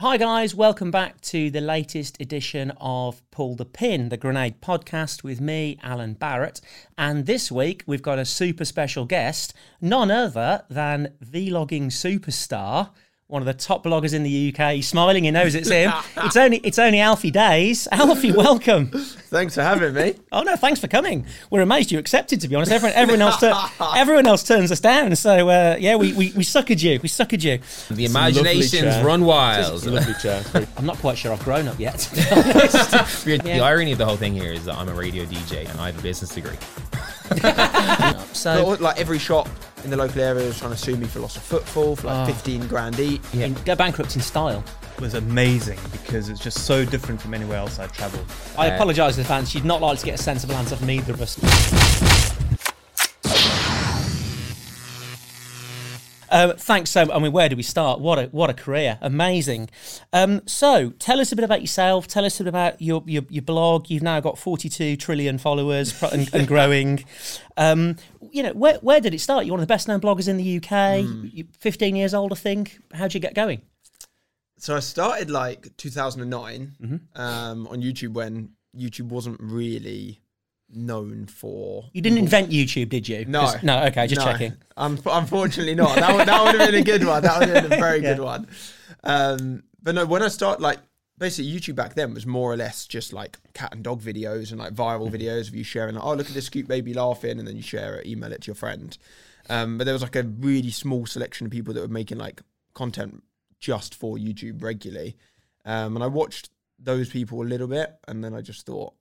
Hi, guys, welcome back to the latest edition of Pull the Pin, the Grenade podcast with me, Alan Barrett. And this week we've got a super special guest, none other than vlogging superstar one of the top bloggers in the UK. He's smiling, he knows it's him. it's only it's only Alfie Deyes. Alfie, welcome. Thanks for having me. oh no, thanks for coming. We're amazed you accepted. To be honest, everyone, everyone else everyone else turns us down. So uh, yeah, we, we we suckered you. We suckered you. The imaginations run wild. Lovely chair. I'm not quite sure I've grown up yet. The irony of the whole thing here is that I'm a radio DJ and I have a business degree. so But, like every shop in the local area was trying to sue me for loss of footfall for like Oh. 15 grand each. yeah, go bankrupt in style. was amazing because it's just so different from anywhere else I've travelled. I Uh, apologise to the fans. You'd not like to get a sensible answer from either of us. Um, thanks so. I mean, where do we start? What a what a career! Amazing. Um, so, tell us a bit about yourself. Tell us a bit about your your, your blog. You've now got forty two trillion followers and, and growing. Um, you know, where where did it start? You're one of the best known bloggers in the UK. You're Fifteen years old, I think. How'd you get going? So I started like 2009 Mm-hmm. um, on YouTube when YouTube wasn't really known for. You didn't invent YouTube, did you? No. No. Okay, just No, checking. un- unfortunately not. That would, that would have been a good one. That would have been a very Yeah. good one. Um, but no, when I start like basically YouTube back then was more or less just like cat and dog videos and like viral videos of you sharing like, oh look at this cute baby laughing, and then you share it, email it to your friend. Um, but there was like a really small selection of people that were making like content just for YouTube regularly, um, and I watched those people a little bit, and then I just thought.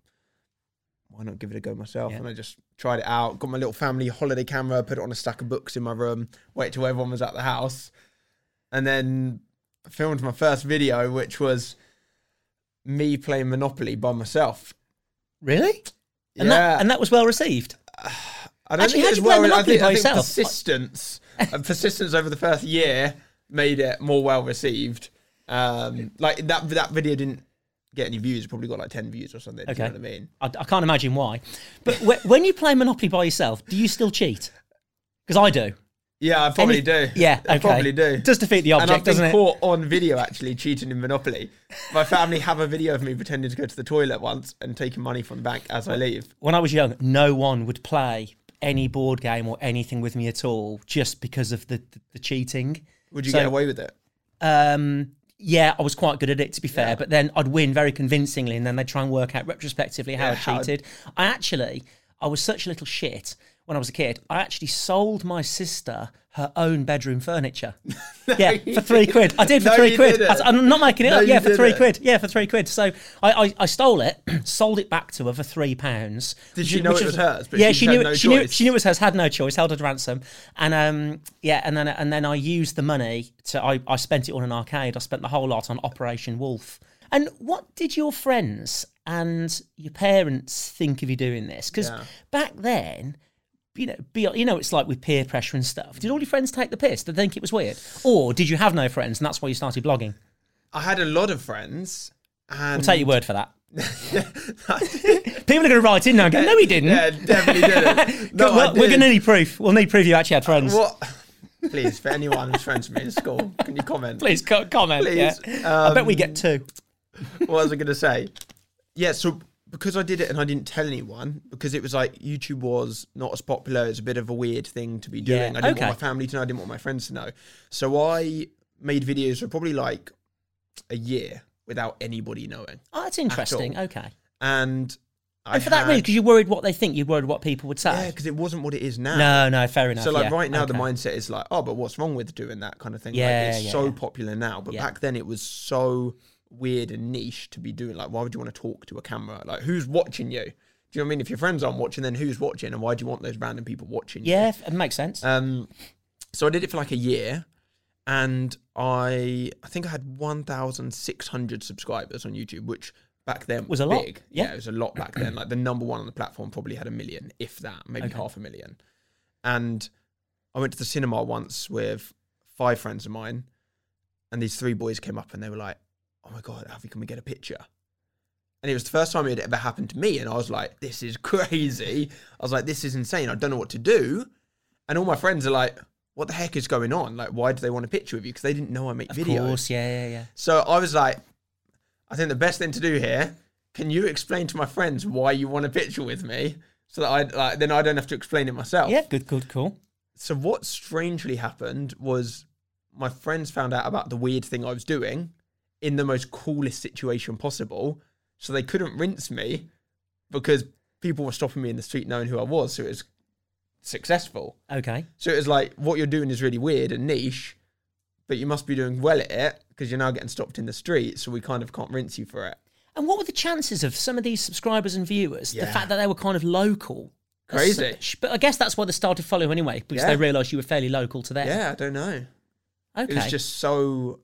Why not give it a go myself? Yeah. And I just tried it out. Got my little family holiday camera, put it on a stack of books in my room, wait till everyone was at the house, and then filmed my first video, which was me playing Monopoly by myself. Really? And yeah, that and that was well received. I don't Actually, think it was well. I Monopoly think, by I think yourself? persistence, and persistence over the first year made it more well received. Um, like that that video didn't get any views. Probably got like ten views or something. Do Okay. you know what I mean? I, I can't imagine why. But wh- when you play Monopoly by yourself, do you still cheat? Because I do. Yeah, I probably Any- do. Yeah, I probably do. It does defeat the and object, I've been doesn't it? caught on video actually cheating in Monopoly. My family have a video of me pretending to go to the toilet once and taking money from the bank as I leave. When I was young, no one would play any board game or anything with me at all just because of the, the, the cheating. Would you So- get away with it? Um, yeah, I was quite good at it to be fair, but then I'd win very convincingly, and then they'd try and work out retrospectively how Yeah, I how- cheated. I actually, I was such a little shit when I was a kid. I actually sold my sister her own bedroom furniture. yeah, for three quid. I did for No, three quid. didn't. I, am not making it No, up. Yeah, for three quid. Yeah, for three quid. So I, I, I stole it, sold it back to her for three pounds. Did she know it was hers, but yeah, she she knew. no she knew. She knew it was hers. Had no choice. Held her to ransom. And um, yeah, and then and then I used the money to. I, I spent it on an arcade. I spent the whole lot on Operation Wolf. And what did your friends and your parents think of you doing this? Because Yeah. back then. You know, be, you know, it's like with peer pressure and stuff. Did all your friends take the piss? Did they think it was weird, or did you have no friends and that's why you started blogging? I had a lot of friends. And We'll take your word for that. People are going to write in now and go, no, he didn't. Yeah, definitely didn't. No, Well, we're going to need proof. We'll need proof you actually had friends. What? Please, for anyone who's friends with me in school, can you comment? Please co- comment. Please. Yeah. I bet we Um, get two. what was I going to say? Yeah, so because I did it and I didn't tell anyone, because it was like YouTube was not as popular, it's a bit of a weird thing to be doing. Yeah, I didn't okay. want my family to know, I didn't want my friends to know. So I made videos for probably like a year without anybody knowing. Oh, that's interesting. Okay. And I And for that reason, because you're worried what they think, you're worried what people would say. Yeah, because it wasn't what it is now. no, no, fair enough. So like yeah. right now, the mindset is like, oh, but what's wrong with doing that kind of thing? Yeah, like, it's yeah, so popular now, but back then it was so weird and niche to be doing. Like, why would you want to talk to a camera? Like, who's watching you? Do you know what I mean? If your friends aren't watching, then who's watching, and why do you want those random people watching? you? Yeah, it makes sense. Um, so I did it for like a year, and I I think I had one thousand six hundred subscribers on YouTube, which back then Was a lot, big. yeah. it was a lot back then. Like the number one on the platform probably had a million, if that, maybe Okay. half a million. And I went to the cinema once with five friends of mine, and these three boys came up and they were like, "Oh my god, Alfie, can we get a picture?" And it was the first time it had ever happened to me, and I was like, "This is crazy." I was like, "This is insane. I don't know what to do." And all my friends are like, what the heck is going on? Like, why do they want a picture of you? Because they didn't know I make Of videos. course, yeah, yeah, yeah. So I was like, I think the best thing to do here, can you explain to my friends why you want a picture with me? So that I like then I don't have to explain it myself. Yeah, good, good, cool. So what strangely happened was my friends found out about the weird thing I was doing in the most coolest situation possible. So they couldn't rinse me because people were stopping me in the street knowing who I was. So it was successful. Okay. So it was like, what you're doing is really weird and niche, but you must be doing well at it because you're now getting stopped in the street. So we kind of can't rinse you for it. And what were the chances of some of these subscribers and viewers? The fact that they were kind of local. Crazy. such. But I guess that's why they started following anyway, because Yeah. they realised you were fairly local to them. Yeah, I don't know. Okay. It was just so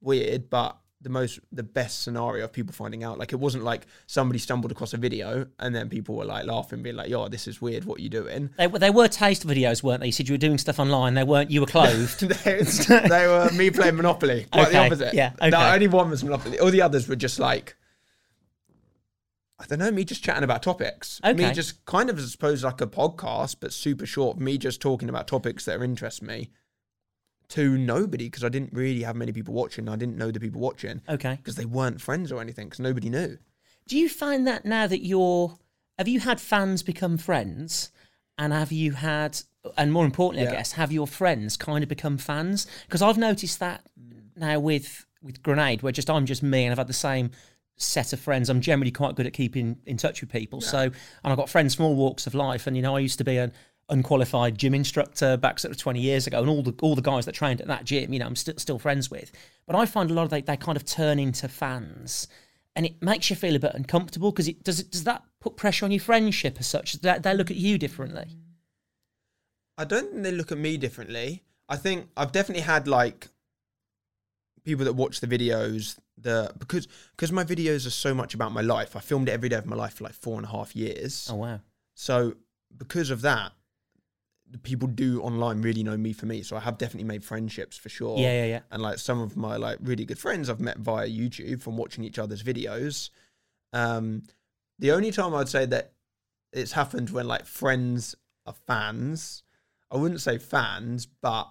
weird, but the most, the best scenario of people finding out. Like, it wasn't like somebody stumbled across a video and then people were like laughing, being like, yo, this is weird. What are you doing? They, were- they were taste videos, weren't they? You said you were doing stuff online. They weren't. You were clothed. they, they were me playing Monopoly. Quite the Okay, opposite. yeah, No, only one was Monopoly. All the others were just like, I don't know, me just chatting about topics. Me just kind of, I suppose, like a podcast, but super short. Me just talking about topics that interest me to nobody because I didn't really have many people watching. I didn't know the people watching okay. because they weren't friends or anything because nobody knew. Do you find that now that you're, have you had fans become friends, and have you had, and more importantly, I guess, have your friends kind of become fans? Because I've noticed that now with with Grenade, where just I'm just me, and I've had the same set of friends. I'm generally quite good at keeping in touch with people. So, and I've got friends from all walks of life, and you know, I used to be an unqualified gym instructor back sort of 20 years ago and all the all the guys that trained at that gym you know I'm still still friends with but I find a lot of they, they kind of turn into fans and it makes you feel a bit uncomfortable because it does it does that put pressure on your friendship as such that they look at you differently I don't think they look at me differently. I think I've definitely had like people that watch the videos the because because my videos are so much about my life. I filmed it every day of my life for like four and a half years. oh wow So because of that, the people do online really know me for me. So I have definitely made friendships for sure. yeah yeah yeah And like some of my like really good friends I've met via YouTube from watching each other's videos. Um, the only time I'd say that it's happened when like friends are fans, I wouldn't say fans, but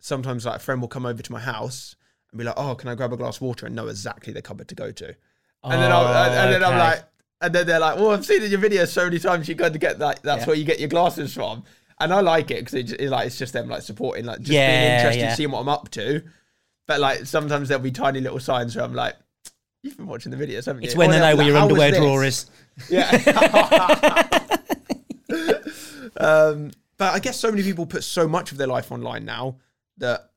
sometimes like a friend will come over to my house and be like, "Oh, can I grab a glass of water?" and know exactly the cupboard to go to. And then I'll, and, and then I'm Oh, like, and then they're like, "Well, I've seen in your videos so many times you go to get that. That's Yeah. where you get your glasses from." And I like it because it, it, like it's just them like supporting, like just being interested, yeah. seeing what I'm up to. But like sometimes there'll be tiny little signs where I'm like, "You've been watching the videos, haven't you?" it's when Or they know where like, your underwear this?" drawer is Yeah. um, but I guess so many people put so much of their life online now that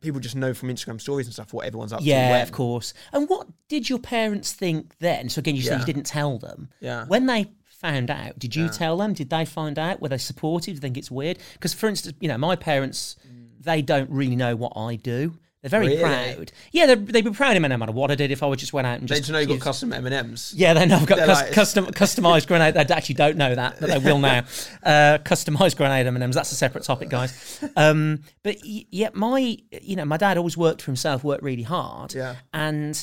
people just know from Instagram stories and stuff what everyone's up to. yeah of course and what did your parents think then so again you said Yeah. you didn't tell them Yeah. when they found out did you Yeah. tell them did they find out were they supportive think it's weird because for instance you know my parents they don't really know what i do they're very Really? proud yeah they'd be proud of me no matter what i did if i would just went out and just They know you've got custom M and M's. yeah, they know I've got cus- like- custom customized grenade. They actually don't know that, but they will now. Uh, customized grenade M&Ms. That's a separate topic, guys. Um, but y- yeah, my you know my dad always worked for himself, worked really hard, Yeah. and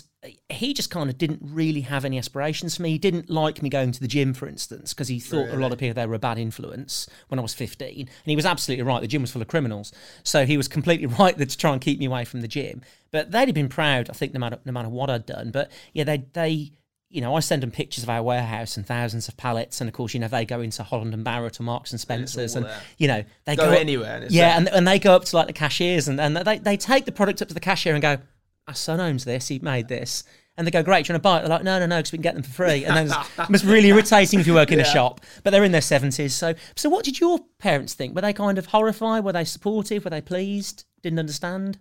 he just kind of didn't really have any aspirations for me. He didn't like me going to the gym, for instance, because he thought a lot of people there were a bad influence when I was 15. And he was absolutely right. The gym was full of criminals. So he was completely right to try and keep me away from the gym. But they'd have been proud, I think, no matter no matter what I'd done. But yeah, they they you know, I send them pictures of our warehouse and thousands of pallets, and of course, you know, they go into Holland and Barrett or Marks and Spencers, and there. you know, they Go go, up- anywhere and yeah, there. and, and they go up to like the cashiers, and, and they they take the product up to the cashier and go, "Our son owns this. He made this." And they go, great, do you want to buy it? They're like, no, no, no, because we can get them for free. And then it's- it must really irritating if you work in a shop. But they're in their 70s. So, so what did your parents think? Were they kind of horrified? Were they supportive? Were they pleased? Didn't understand?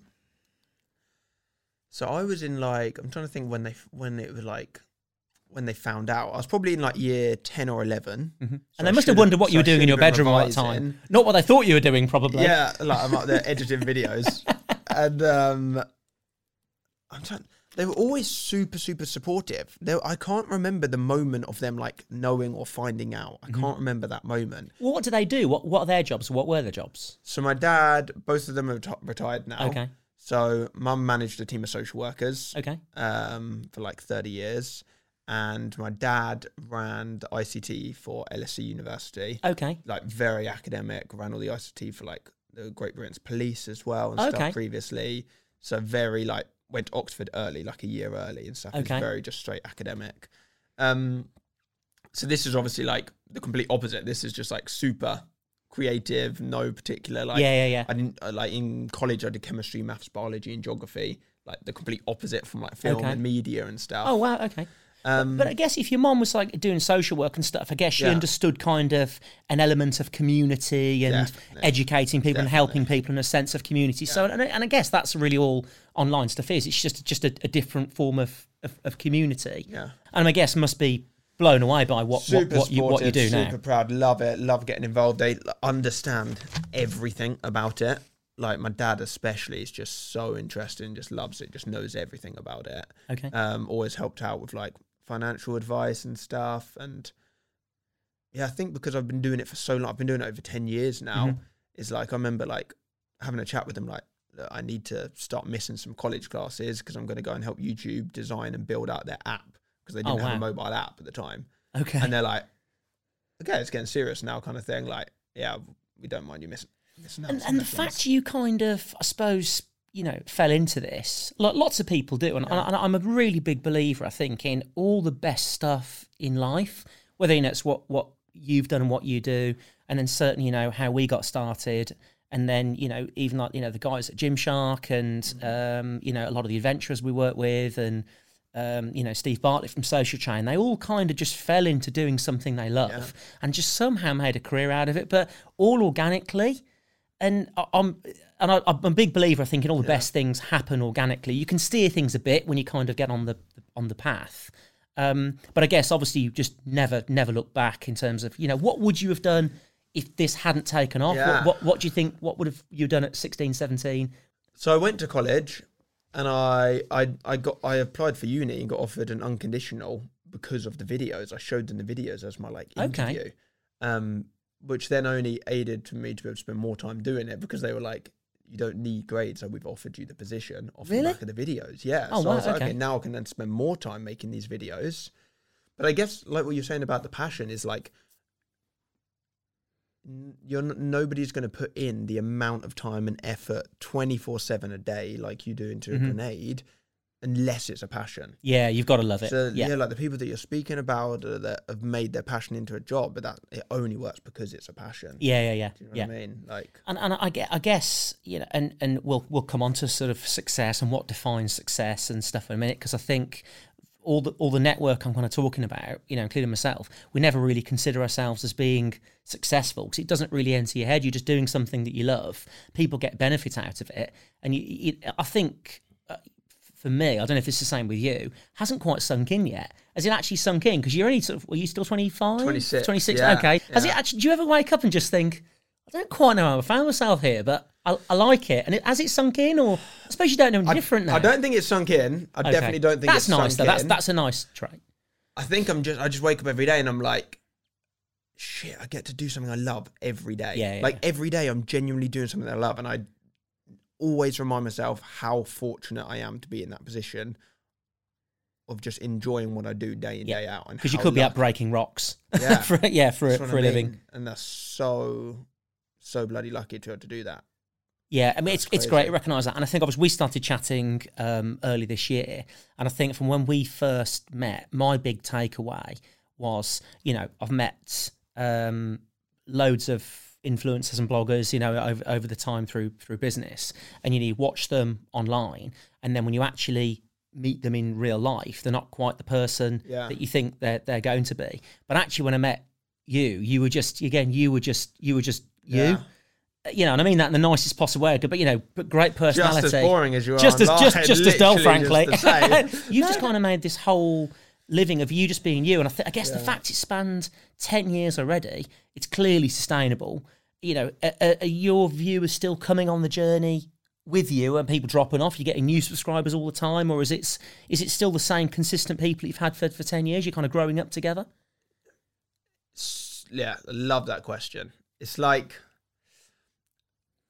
So I was in like I'm trying to think when they when it was like when they found out. I was probably in like year ten or 11 Mm-hmm. And I they must have wondered what so you I were doing in your bedroom all that time. Not what they thought you were doing, probably. Yeah, like I'm up there editing videos, and um, I'm trying. They were always super, super supportive. They, I can't remember the moment of them like knowing or finding out. I Mm-hmm. can't remember that moment. Well, what do they do? What What are their jobs? What were their jobs? So my dad, both of them are reti- retired now. Okay. So mum managed a team of social workers Okay. um, for like 30 years, and my dad ran the ICT for LSE University. Okay. Like very academic, ran all the ICT for like the Great Britain's police as well and Okay. stuff previously. So very like went to Oxford early, like a year early and stuff. Okay. It's very just straight academic. Um, so this is obviously like the complete opposite. This is just like super creative, no particular like. yeah, yeah, yeah. I didn't uh, like in college. I did chemistry, maths, biology, and geography. Like the complete opposite from like film Okay. and media and stuff. Oh wow, okay. Um, But I guess if your mom was like doing social work and stuff, I guess she Yeah. understood kind of an element of community and Definitely. educating people and helping people and a sense of community. So, and I, and I guess that's really all online stuff is. It's just just a, a different form of, of, of community. yeah. And I guess must be blown away by what what, super what you what you do super now. proud, love it, love getting involved. They understand everything about it. Like my dad, especially, is just so interested and just loves it. Just knows everything about it. Okay. Um, always helped out with like financial advice and stuff. And yeah, I think because I've been doing it for so long, I've been doing it over ten years now. Mhm. It's like I remember like having a chat with them, like "Look, I need to start missing some college classes because I'm going to go and help YouTube design and build out their app because they Oh, didn't have a mobile app at the time Okay. and they're like, okay, it's getting serious now, kind of thing. Like, yeah, we don't mind you missing. missing and, and the fact you kind of, I suppose, you know, fell into this. Lots of people do, and, and I'm a really big believer. I think in all the best stuff in life, whether you know it's what what you've done and what you do, and then certainly you know how we got started. And then you know even like you know the guys at Gymshark and Mm-hmm. um, you know a lot of the adventurers we work with and um, you know Steve Bartlett from Social Chain they all kind of just fell into doing something they love and just somehow made a career out of it but all organically and I'm and I, I'm a big believer. I think in all the best things happen organically. You can steer things a bit when you kind of get on the on the path. Um, but I guess obviously you just never never look back in terms of you know what would you have done if this hadn't taken off. Yeah. What, what what do you think? What would have you done at 16, 17? So I went to college, and I, I, I got, I applied for uni and got offered an unconditional because of the videos. I showed them the videos as my like Okay. interview, um, which then only aided for me to be able to spend more time doing it because they were like. You don't need grades, so we've offered you the position off Really? the back of the videos. Yeah. Oh, so I wow, was like, okay. okay, now I can then spend more time making these videos. But I guess like what you're saying about the passion is like you're n- nobody's going to put in the amount of time and effort 24/7 a day like you do into Mhm. a grenade unless it's a passion. Yeah, you've got to love it. So yeah. yeah. like the people that you're speaking about uh, that have made their passion into a job, but that it only works because it's a passion. yeah, yeah, yeah, Do you know yeah. what I mean? Like And and I guess, I guess you know, and and we'll we'll come on to sort of success and what defines success and stuff in a minute because I think all the all the network I'm kind of talking about, you know, including myself, we never really consider ourselves as being successful because it doesn't really enter your head. You're just doing something that you love. People get benefit out of it, and you, you I think. For me, I don't know if it's the same with you. Hasn't quite sunk in yet. Has it actually sunk in? Because you're only sort of. Were you still 25? 26, 26. yeah, okay. Has it actually? Do you ever wake up and just think, I don't quite know how I found myself here, but I, I like it. And it, has it sunk in, or I suppose you don't know any different now. I don't think it's sunk in. I Okay. definitely don't think that's it's nice. sunk Though. That's in. that's a nice trait. I think I'm just I just wake up every day and I'm like, shit, I get to do something I love every day. Yeah, yeah, like every day I'm genuinely doing something that I love and I always remind myself how fortunate I am to be in that position of just enjoying what I do day in, Yeah. day out. and Because you could be up breaking rocks. Yeah. for, yeah, for, for a living. And that's so so bloody lucky to be able to do that. Yeah, I mean it's it's great to recognise that, and I think obviously we started chatting um, early this year, and I think from when we first met, my big takeaway was, you know, I've met um, loads of influencers and bloggers, you know, over, over the time through through business, and you, know, you watch them online, and then when you actually meet them in real life, they're not quite the person Yeah. that you think they're they're going to be. But actually, when I met you, you were just again, you were just you were just you Yeah. you know, and I mean that in the nicest possible way, but you know, but great personality. Just as boring as you are. Just as just online, just as dull, frankly. just. You've just kind of made this whole living of you just being you, and I, th- I guess the fact it spanned ten years already, it's clearly sustainable. You know, are, are- your viewers still coming on the journey with you, and people dropping off? You're getting new subscribers all the time, or is it is it still the same consistent people you've had for for ten years? You're kind of growing up together. Yeah, I love that question. It's like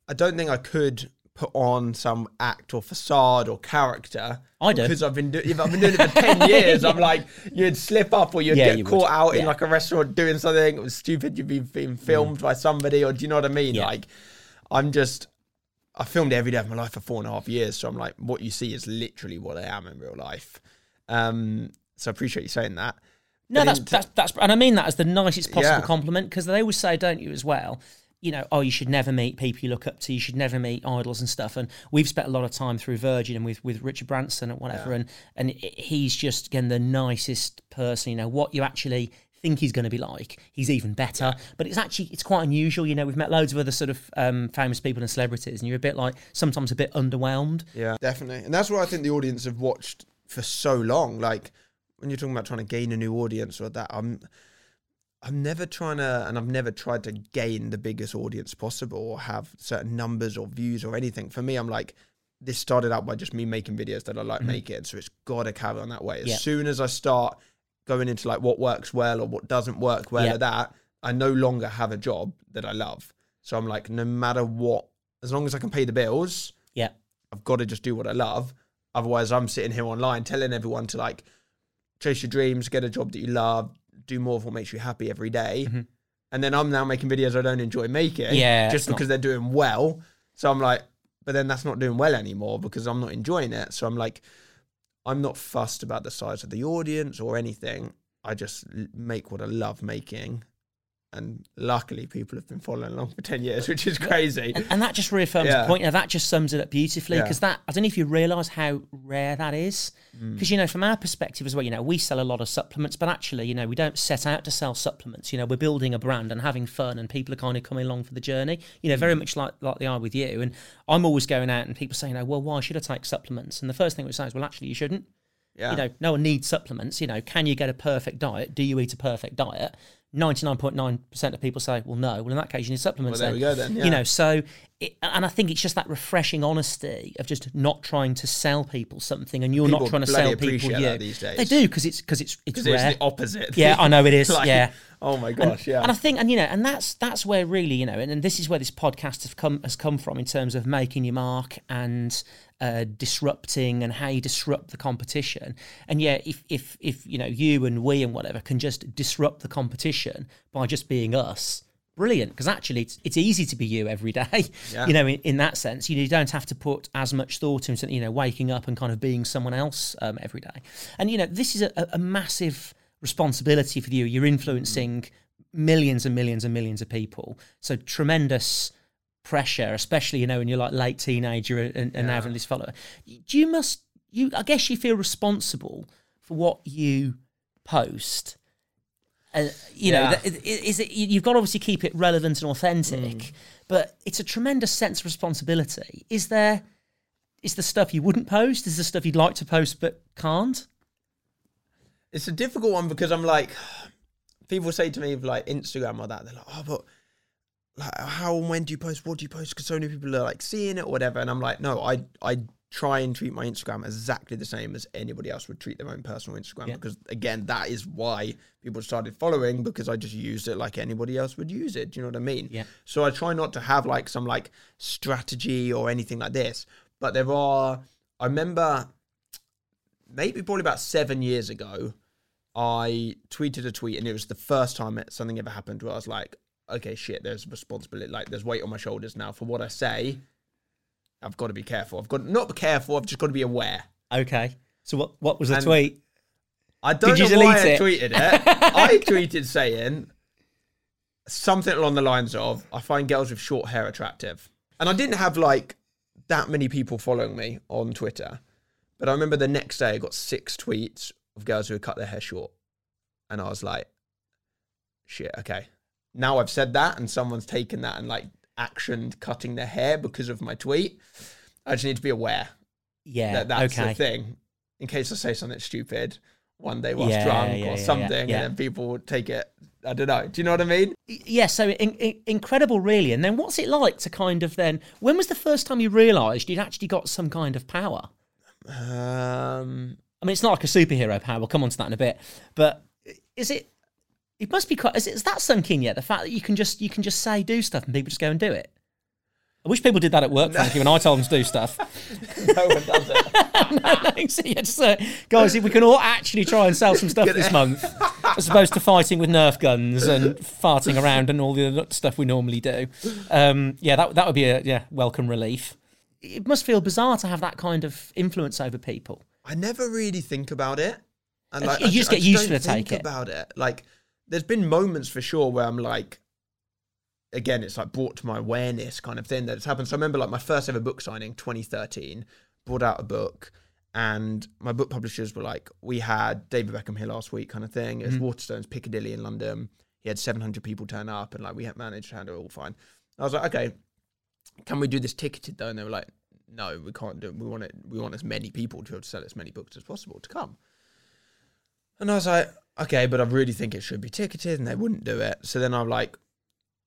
I don't think I could put on some act or facade or character. I do. because I've been doing. If I've been doing it for ten years, I'm like you'd slip up or you'd Yeah, get you would. caught out in like a restaurant doing something. It was stupid. You'd be being filmed by somebody, or do you know what I mean? Yeah. Like I'm just I filmed every day of my life for four and a half years, so I'm like, what you see is literally what I am in real life. Um, so I appreciate you saying that. No, But that's, in- that's that's and I mean that as the nicest possible Yeah. compliment because they always say, don't you, as well. You know, oh, you should never meet people you look up to. You should never meet idols and stuff. And we've spent a lot of time through Virgin and with with Richard Branson and whatever. And and he's just again the nicest person. You know what you actually think he's going to be like. He's even better. But it's actually it's quite unusual. You know, we've met loads of other sort of um, famous people and celebrities, and you're a bit like sometimes a bit underwhelmed. Yeah, definitely. And that's why I think the audience have watched for so long. Like when you're talking about trying to gain a new audience or that, I'm I'm never trying to and I've never tried to gain the biggest audience possible or have certain numbers or views or anything. For me, I'm like this started out by just me making videos that I like mm-hmm. making. So it's gotta carry on that way. As Yeah. soon as I start going into like what works well or what doesn't work well Yeah. at that, I no longer have a job that I love. So I'm like, no matter what, as long as I can pay the bills, Yeah. I've got to just do what I love. Otherwise, I'm sitting here online telling everyone to like chase your dreams, get a job that you love, do more of what makes you happy every day. And then I'm now making videos I don't enjoy making, Mm-hmm. Yeah, just it's not- because they're doing well. So I'm like, but then that's not doing well anymore because I'm not enjoying it. So I'm like, I'm not fussed about the size of the audience or anything. I just make what I love making. And luckily, people have been following along for 10 years, which is crazy. And, and that just reaffirms Yeah. the point. Know, that just sums it up beautifully Yeah. because that I don't know if you realise how rare that is. Mm. Because you know, from our perspective as well, you know, we sell a lot of supplements, but actually, you know, we don't set out to sell supplements. You know, we're building a brand and having fun, and people are kind of coming along for the journey. You know, very Mm. much like like they are with you. And I'm always going out and people saying you know, well, why should I take supplements? And the first thing we say is, well, actually, you shouldn't. Yeah. You know, no one needs supplements. You know, can you get a perfect diet? Do you eat a perfect diet? 99.9% of people say, well, no. Well, in that case, you need supplements. Well, there we go then, yeah. You know, so, it, and I think it's just that refreshing honesty of just not trying to sell people something and you're People not trying to sell people you. these days. They do because it's because it's it's Because it's the opposite. Yeah, I know it is, Like, yeah. Oh my gosh, yeah. And I think, and you know, and that's that's where really, you know, and, and this is where this podcast has come has come from in terms of making your mark and uh, disrupting and how you disrupt the competition. And yeah, if if if you know you and we and whatever can just disrupt the competition by just being us. Brilliant, because actually it's, it's easy to be you every day. Yeah. You know, in, in that sense, you, know, you don't have to put as much thought into you know waking up and kind of being someone else um, every day. And you know, this is a, a massive responsibility for you. You're influencing millions and millions and millions of people. So tremendous pressure, especially you know when you're like late teenager and, and having this follower. Do you must you? I guess you feel responsible for what you post. Uh, you know, Yeah. th- is it? you- You've got to obviously keep it relevant and authentic, Mm. but it's a tremendous sense of responsibility. Is there? Is the stuff you wouldn't post? Is the stuff you'd like to post but can't? It's a difficult one because I'm like, people say to me of like Instagram or that, they're like, oh, but like, how and when do you post? What do you post? Because so many people are like seeing it or whatever. And I'm like, no, I I try and treat my Instagram exactly the same as anybody else would treat their own personal Instagram Yeah. because again, that is why people started following because I just used it like anybody else would use it. Do you know what I mean? Yeah. So I try not to have like some like strategy or anything like this. But there are I remember maybe probably about seven years ago, I tweeted a tweet and it was the first time it, something ever happened where I was like, okay, shit, there's responsibility. Like, there's weight on my shoulders now for what I say. I've got to be careful. I've got not be careful. I've just got to be aware. Okay. So what? What was the And- tweet? I don't you know why I delete tweeted it. I tweeted saying something along the lines of, "I find girls with short hair attractive," and I didn't have like that many people following me on Twitter, but I remember the next day I got six tweets of girls who had cut their hair short, and I was like, "Shit, okay." Now I've said that, and someone's taken that and like actioned cutting their hair because of my tweet. I just need to be aware Yeah. that that's okay. the thing. In case I say something stupid one day whilst Yeah, drunk yeah, or yeah, something, and then people would take it. I don't know. Do you know what I mean? yeah so in, in, incredible really and then what's it like to kind of then when was the first time you realized you'd actually got some kind of power Um, i mean it's not like a superhero power we'll come on to that in a bit but is it it must be quite is, it, is that sunk in yet the fact that you can just you can just say do stuff and people just go and do it I wish people did that at work, frankly, when I told them to do stuff. no one does it. so, yeah, just, uh, guys, if we can all actually try and sell some stuff this month, as opposed to fighting with Nerf guns and farting around and all the other stuff we normally do, um, yeah, that that would be a yeah welcome relief. It must feel bizarre to have that kind of influence over people. I never really think about it. And like, You like, just get I used to take think it. about it. Like, there's been moments for sure where I'm like, again, it's like brought to my awareness kind of thing that it's happened. So I remember like my first ever book signing, 2013, brought out a book, and my book publishers were like, we had David Beckham here last week, kind of thing. It was Mm-hmm. Waterstones, Piccadilly in London. He had 700 people turn up, and like we had managed to handle it all fine. I was like, okay, can we do this ticketed though? And they were like, no, we can't do it. We want it. We want as many people to be able to sell as many books as possible to come. And I was like, okay, but I really think it should be ticketed, and they wouldn't do it. So then I'm like,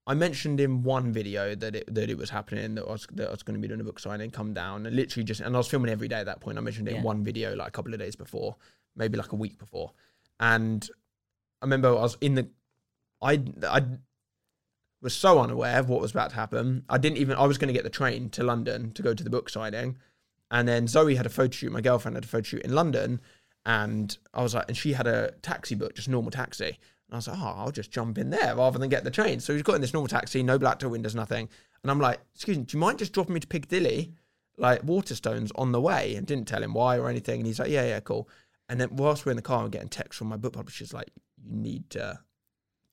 I mentioned in one video that it that it was happening that I was that I was going to be doing a book signing, come down, and literally just and I was filming every day at that point. I mentioned it Yeah. in one video like a couple of days before, maybe like a week before, and I remember I was in the, I I was so unaware of what was about to happen. I didn't even I was going to get the train to London to go to the book signing, and then Zoe had a photo shoot. My girlfriend had a photo shoot in London, and I was like, and she had a taxi book, just normal taxi. And I was like, oh, I'll just jump in there rather than get the train. So he's got in this normal taxi, no black door windows, nothing. And I'm like, excuse me, do you mind just dropping me to Piccadilly, like Waterstones on the way? And didn't tell him why or anything. And he's like, yeah, yeah, cool. And then whilst we're in the car, I'm getting texts from my book publishers like, you need to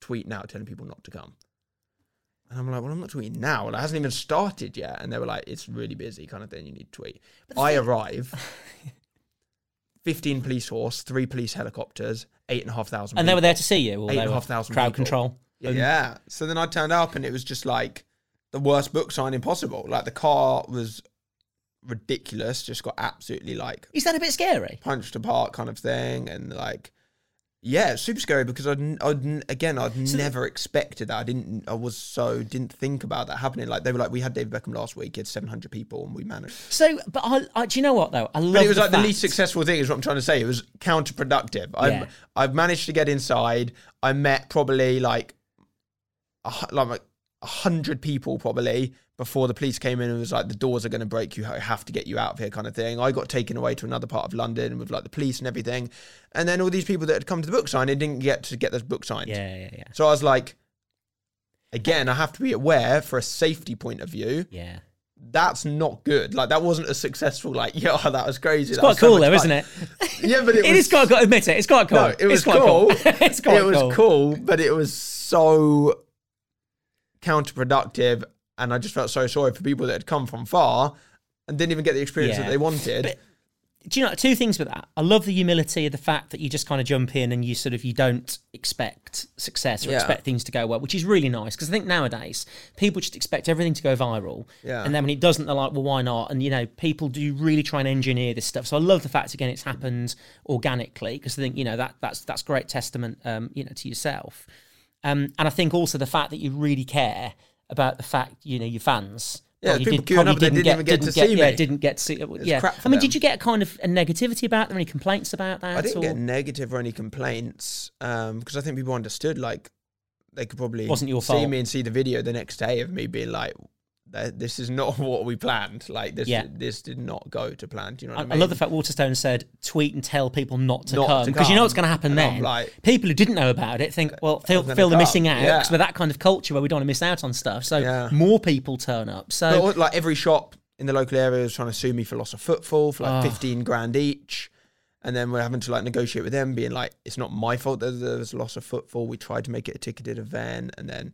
tweet now telling people not to come. And I'm like, well, I'm not tweeting now. It hasn't even started yet. And they were like, it's really busy, kind of thing. You need to tweet. I arrive. 15 police horse, three police helicopters, eight and a half thousand. And they were there to see you, or Eight they and a half thousand crowd people. control. Yeah. So then I turned up and it was just like the worst book signing possible. Like the car was ridiculous, just got absolutely like Is that a bit scary? punched apart kind of thing. And like, yeah, super scary because I'd, I'd again, I'd never expected that. I didn't, I was so, didn't think about that happening. Like they were like, we had David Beckham last week, he had 700 people and we managed. So, but I, I, do you know what though? I love. But it was the like the least successful thing, is what I'm trying to say. It was counterproductive. Yeah. I've I've managed to get inside. I met probably like a, like a hundred people probably before the police came in and was like the doors are going to break you. I have to get you out of here, kind of thing. I got taken away to another part of London with like the police and everything, and then all these people that had come to the book signing didn't get to get this book signed. Yeah, yeah, yeah, So I was like, again, I have to be aware for a safety point of view yeah. that's not good. Like that wasn't a successful. Like yeah, that was crazy. It's quite cool though, isn't it? Yeah, but it, It was, is quite cool. Admit it. It's quite cool. No, it was it's quite cool. it's quite cool. it was cool. cool. but it was so counterproductive, and I just felt so sorry for people that had come from far and didn't even get the experience Yeah. that they wanted. But- Do you know two things with that? I love the humility of the fact that you just kind of jump in and you sort of you don't expect success or Yeah. expect things to go well, which is really nice because I think nowadays people just expect everything to go viral. Yeah. And then when it doesn't, they're like, well, why not? And you know, people do really try and engineer this stuff. So I love the fact again it's happened organically because I think you know that that's that's great testament, um, you know, to yourself. Um, and I think also the fact that you really care about the fact you know your fans. Yeah, people did- queuing up, they didn't even get to see yeah, me. didn't get to see. yeah, I mean, did you get kind of a negativity about them? Any complaints about that? I didn't or get negative or any complaints because I think people understood like they could probably Wasn't your see fault. me and see the video the next day of me being like, "Th- "This is not what we planned. Like this, Yeah. this did not go to plan." Do you know I, what I, I mean? love the fact Waterstone said tweet and tell people not to Not come because you know what's going to happen And then. like- people who didn't know about it think, well, feel, the missing out Yeah. 'cause we're that kind of culture where we don't want to miss out on stuff. So Yeah. more people turn up. So But, like every shop in the local area was trying to sue me for loss of footfall for like Oh. 15 grand each. And then we're having to like negotiate with them, being like, it's not my fault that there was loss of footfall. We tried to make it a ticketed event. And then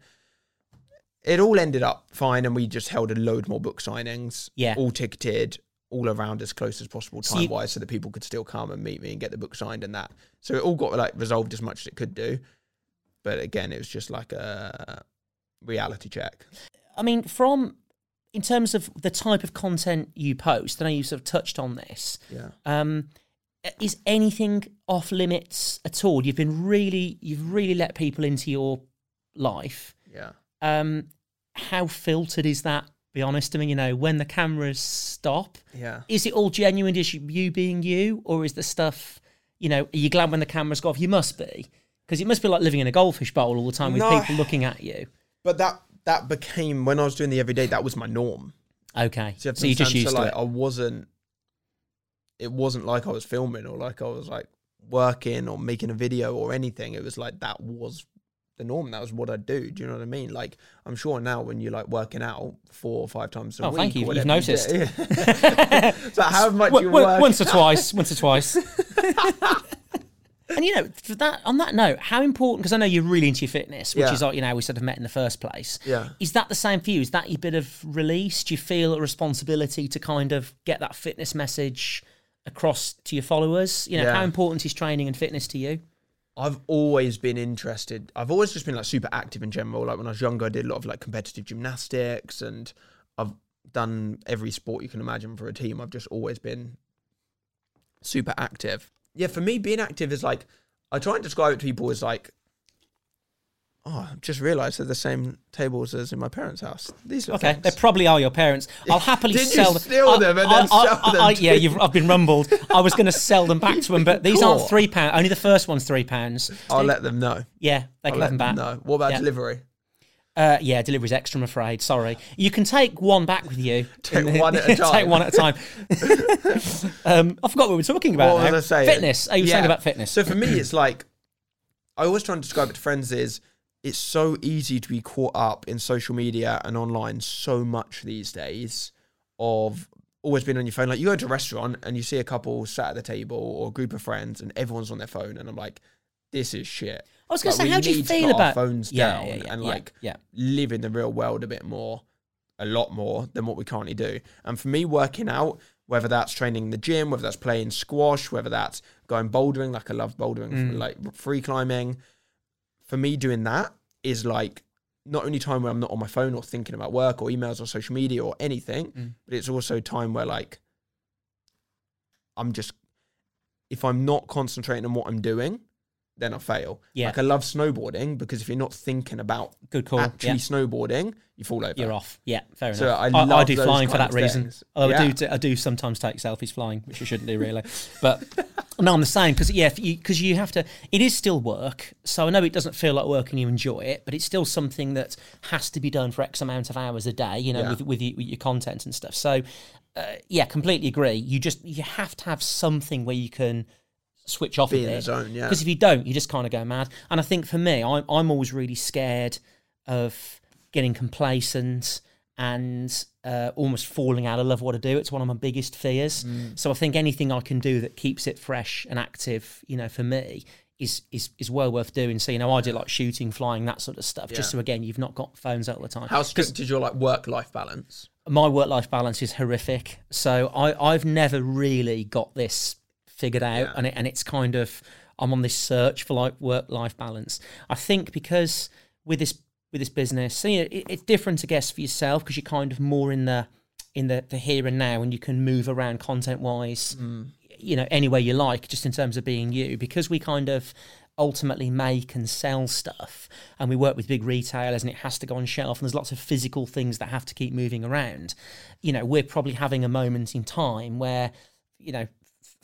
it all ended up fine. And we just held a load more book signings, Yeah. all ticketed, all around as close as possible time wise so that people could still come and meet me and get the book signed and that. So it all got like resolved as much as it could do. But again, it was just like a reality check. I mean, from in terms of the type of content you post, I know you sort of touched on this. Yeah. Um, is anything off limits at all? You've been really, you've really let people into your life. Yeah. Um, how filtered is that? Be honest. I mean, you know, when the cameras stop, Yeah. is it all genuine? Is you being you, or is the stuff? You know, are you glad when the cameras go off? You must be, because it must be like living in a goldfish bowl all the time with No. people looking at you. but that that became when I was doing the everyday. That was my norm. Okay. So you, So you're just used so, to like, it. I wasn't. It wasn't like I was filming or like I was like working or making a video or anything. It was like that was the norm. That was what I do. Do you know what I mean? Like I'm sure now when you're like working out four or five times a Oh, week. thank you. You've noticed. Yeah. so how much well, work? once or twice, once or twice. and you know, for that on that note, how important? Because I know you're really into your fitness, which Yeah. is like you know we sort of met in the first place. Yeah. Is that the same for you? Is that your bit of release? Do you feel a responsibility to kind of get that fitness message across to your followers? You know, Yeah. how important is training and fitness to you? I've always been interested. I've always just been like super active in general. Like when I was younger, I did a lot of like competitive gymnastics and I've done every sport you can imagine for a team. I've just always been super active. Yeah, for me, being active is like, I try and describe it to people as like, oh, I just realised they're the same tables as in my parents' house. These are Okay, things. they probably are your parents. I'll happily Did you sell them. steal I- them and I- then I- sell them yeah, you've, I've been rumbled. I was going to sell them back to them, but these aren't three pounds. Only the first one's three pounds. I'll let them know. Yeah, they I'll can let have them back. No. What about Yeah. delivery? Uh, yeah, delivery's extra. I'm afraid. Sorry. You can take one back with you. Take one at a time. take one at a time. um, I forgot what we were talking about. What was. I saying? Fitness. Are you saying about fitness? So for me, it's like I always try and describe it to friends is it's so easy to be caught up in social media and online so much these days of always being on your phone. Like you go to a restaurant and you see a couple sat at the table or a group of friends and everyone's on their phone and I'm like, this is shit. I was going Like, to say, how do you feel about phones yeah, down yeah, yeah, and like yeah. live in the real world a bit more, a lot more than what we currently do. And for me, working out, whether that's training in the gym, whether that's playing squash, whether that's going bouldering, like I love bouldering, Mm. like free climbing, for me, doing that is like not only time where I'm not on my phone or thinking about work or emails or social media or anything, Mm. but it's also time where like I'm just, if I'm not concentrating on what I'm doing, then I fail. Yeah. Like I love snowboarding because if you're not thinking about Good call. actually Yeah. snowboarding, you fall over. You're off. Yeah, fair enough. So I I, love do flying for that reason. things. Although I do, I do sometimes take selfies flying, which I shouldn't do really. But no, I'm the same because yeah, because you, have to. It is still work, so I know it doesn't feel like work and you enjoy it, but it's still something that has to be done for X amount of hours a day. You know, Yeah. with with, you, with your content and stuff. So uh, yeah, completely agree. You just you have to have something where you can switch off Be a bit. yeah. Because if you don't, you just kind of go mad. And I think for me, I'm I'm always really scared of getting complacent and uh, almost falling out of love what I do. It's one of my biggest fears. Mm. So I think anything I can do that keeps it fresh and active, you know, for me. Is, is is well worth doing. So you know, I do like shooting, flying, that sort of stuff. Just so again, you've not got phones out all the time. How strict is your like work life balance? my work life balance is horrific. So I, I've never really got this figured out, Yeah. and it, and it's kind of I'm on this search for like work life balance. I think because with this with this business, you know, it, it's different, I guess, for yourself because you're kind of more in the in the, the here and now, and you can move around content wise, mm. you know, any way you like, just in terms of being you. Because we kind of ultimately make and sell stuff and we work with big retailers and it has to go on shelf and there's lots of physical things that have to keep moving around you know we're probably having a moment in time where you know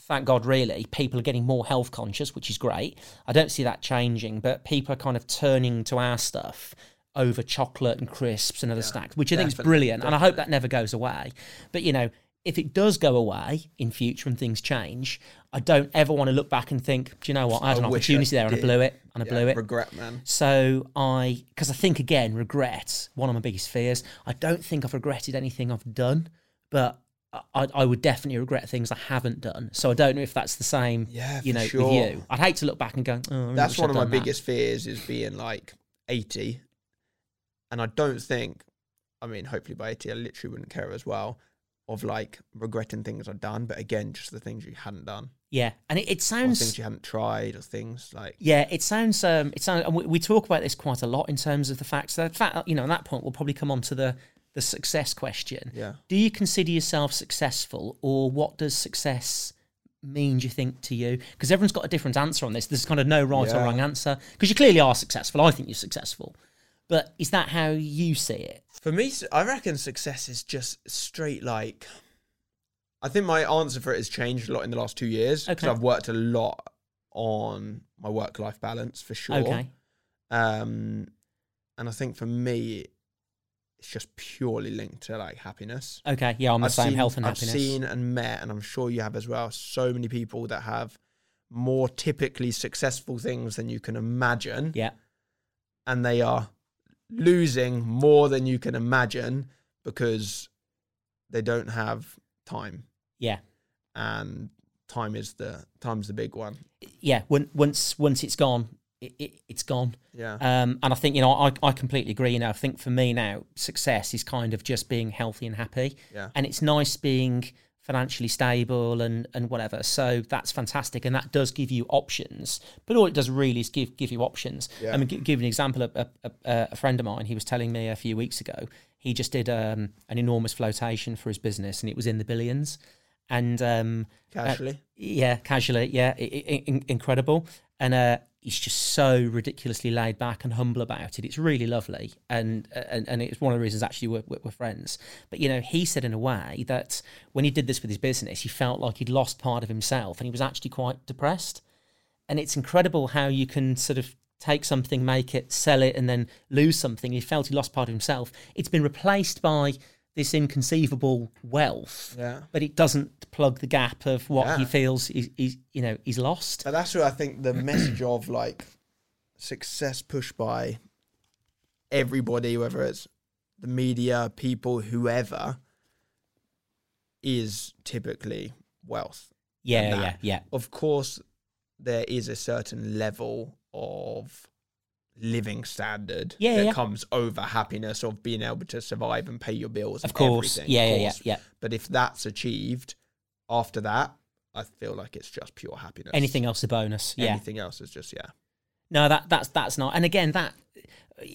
thank god really people are getting more health conscious which is great i don't see that changing but people are kind of turning to our stuff over chocolate and crisps and other snacks which i think is definitely, brilliant and i hope that never goes away but you know if it does go away in future and things change, I don't ever want to look back and think, do you know what? I had an I opportunity there and I blew it and I Yeah, blew it. Regret, man. So I, because I think again, regret, one of my biggest fears. I don't think I've regretted anything I've done, but I, I would definitely regret things I haven't done. So I don't know if that's the same, Yeah, you know, sure. with you. I'd hate to look back and go, oh, That's one I'd of my that. biggest fears is being like 80. And I don't think, I mean, hopefully by 80, I literally wouldn't care as well of like regretting things I've done. But again, just the things you hadn't done Yeah, and it, it sounds things you hadn't tried or things like, Yeah, it sounds. Um, it sounds. And we, we talk about this quite a lot in terms of the fact that, fact, you know, at that point we'll probably come on to the the success question. yeah. Do you consider yourself successful, or what does success mean? Do you think to you? Because everyone's got a different answer on this. There's kind of no right or wrong answer. Because you clearly are successful. I think you're successful, but is that how you see it? For me, I reckon success is just straight like. I think my answer for it has changed a lot in the last two years because Okay. I've worked a lot on my work life balance for sure. Okay. Um, and I think for me, it's just purely linked to like happiness. Okay, yeah, I'm the I've same. seen, health and happiness. I've seen and met, and I'm sure you have as well. So many people that have more typically successful things than you can imagine, yeah, and they are losing more than you can imagine because they don't have time, yeah, and time is the time's the big one. yeah. When, once once it's gone, it, it, it's gone. Yeah, Um, and I think you know I, I completely agree. You know, I think for me now, success is kind of just being healthy and happy. Yeah. And it's nice being financially stable and and whatever. So that's fantastic, and that does give you options. But all it does really is give give you options. Yeah. I mean, gi- give an example. A, a, a, a friend of mine, he was telling me a few weeks ago, he just did um, an enormous flotation for his business, and it was in the billions. And um, casually. yeah, casually, yeah, incredible. And uh, he's just so ridiculously laid back and humble about it. It's really lovely, and and, and it's one of the reasons actually we're, we're friends. But you know, he said in a way that when he did this with his business, he felt like he'd lost part of himself, and he was actually quite depressed. And it's incredible how you can sort of take something, make it, sell it, and then lose something. He felt he lost part of himself. It's been replaced by this inconceivable wealth Yeah. but it doesn't plug the gap of what he feels is, he's you know he's lost. But that's what I think the message of like success pushed by everybody, whether it's the media, people, whoever, is typically wealth. Yeah, yeah, yeah, Of course, there is a certain level of living standard Yeah, that yeah. comes over happiness of being able to survive and pay your bills. of and course. everything, Yeah, of yeah, yeah, yeah. But if that's achieved, after that, I feel like it's just pure happiness. Anything else a bonus? Yeah. Anything else is just yeah. No, that that's that's not. And again, that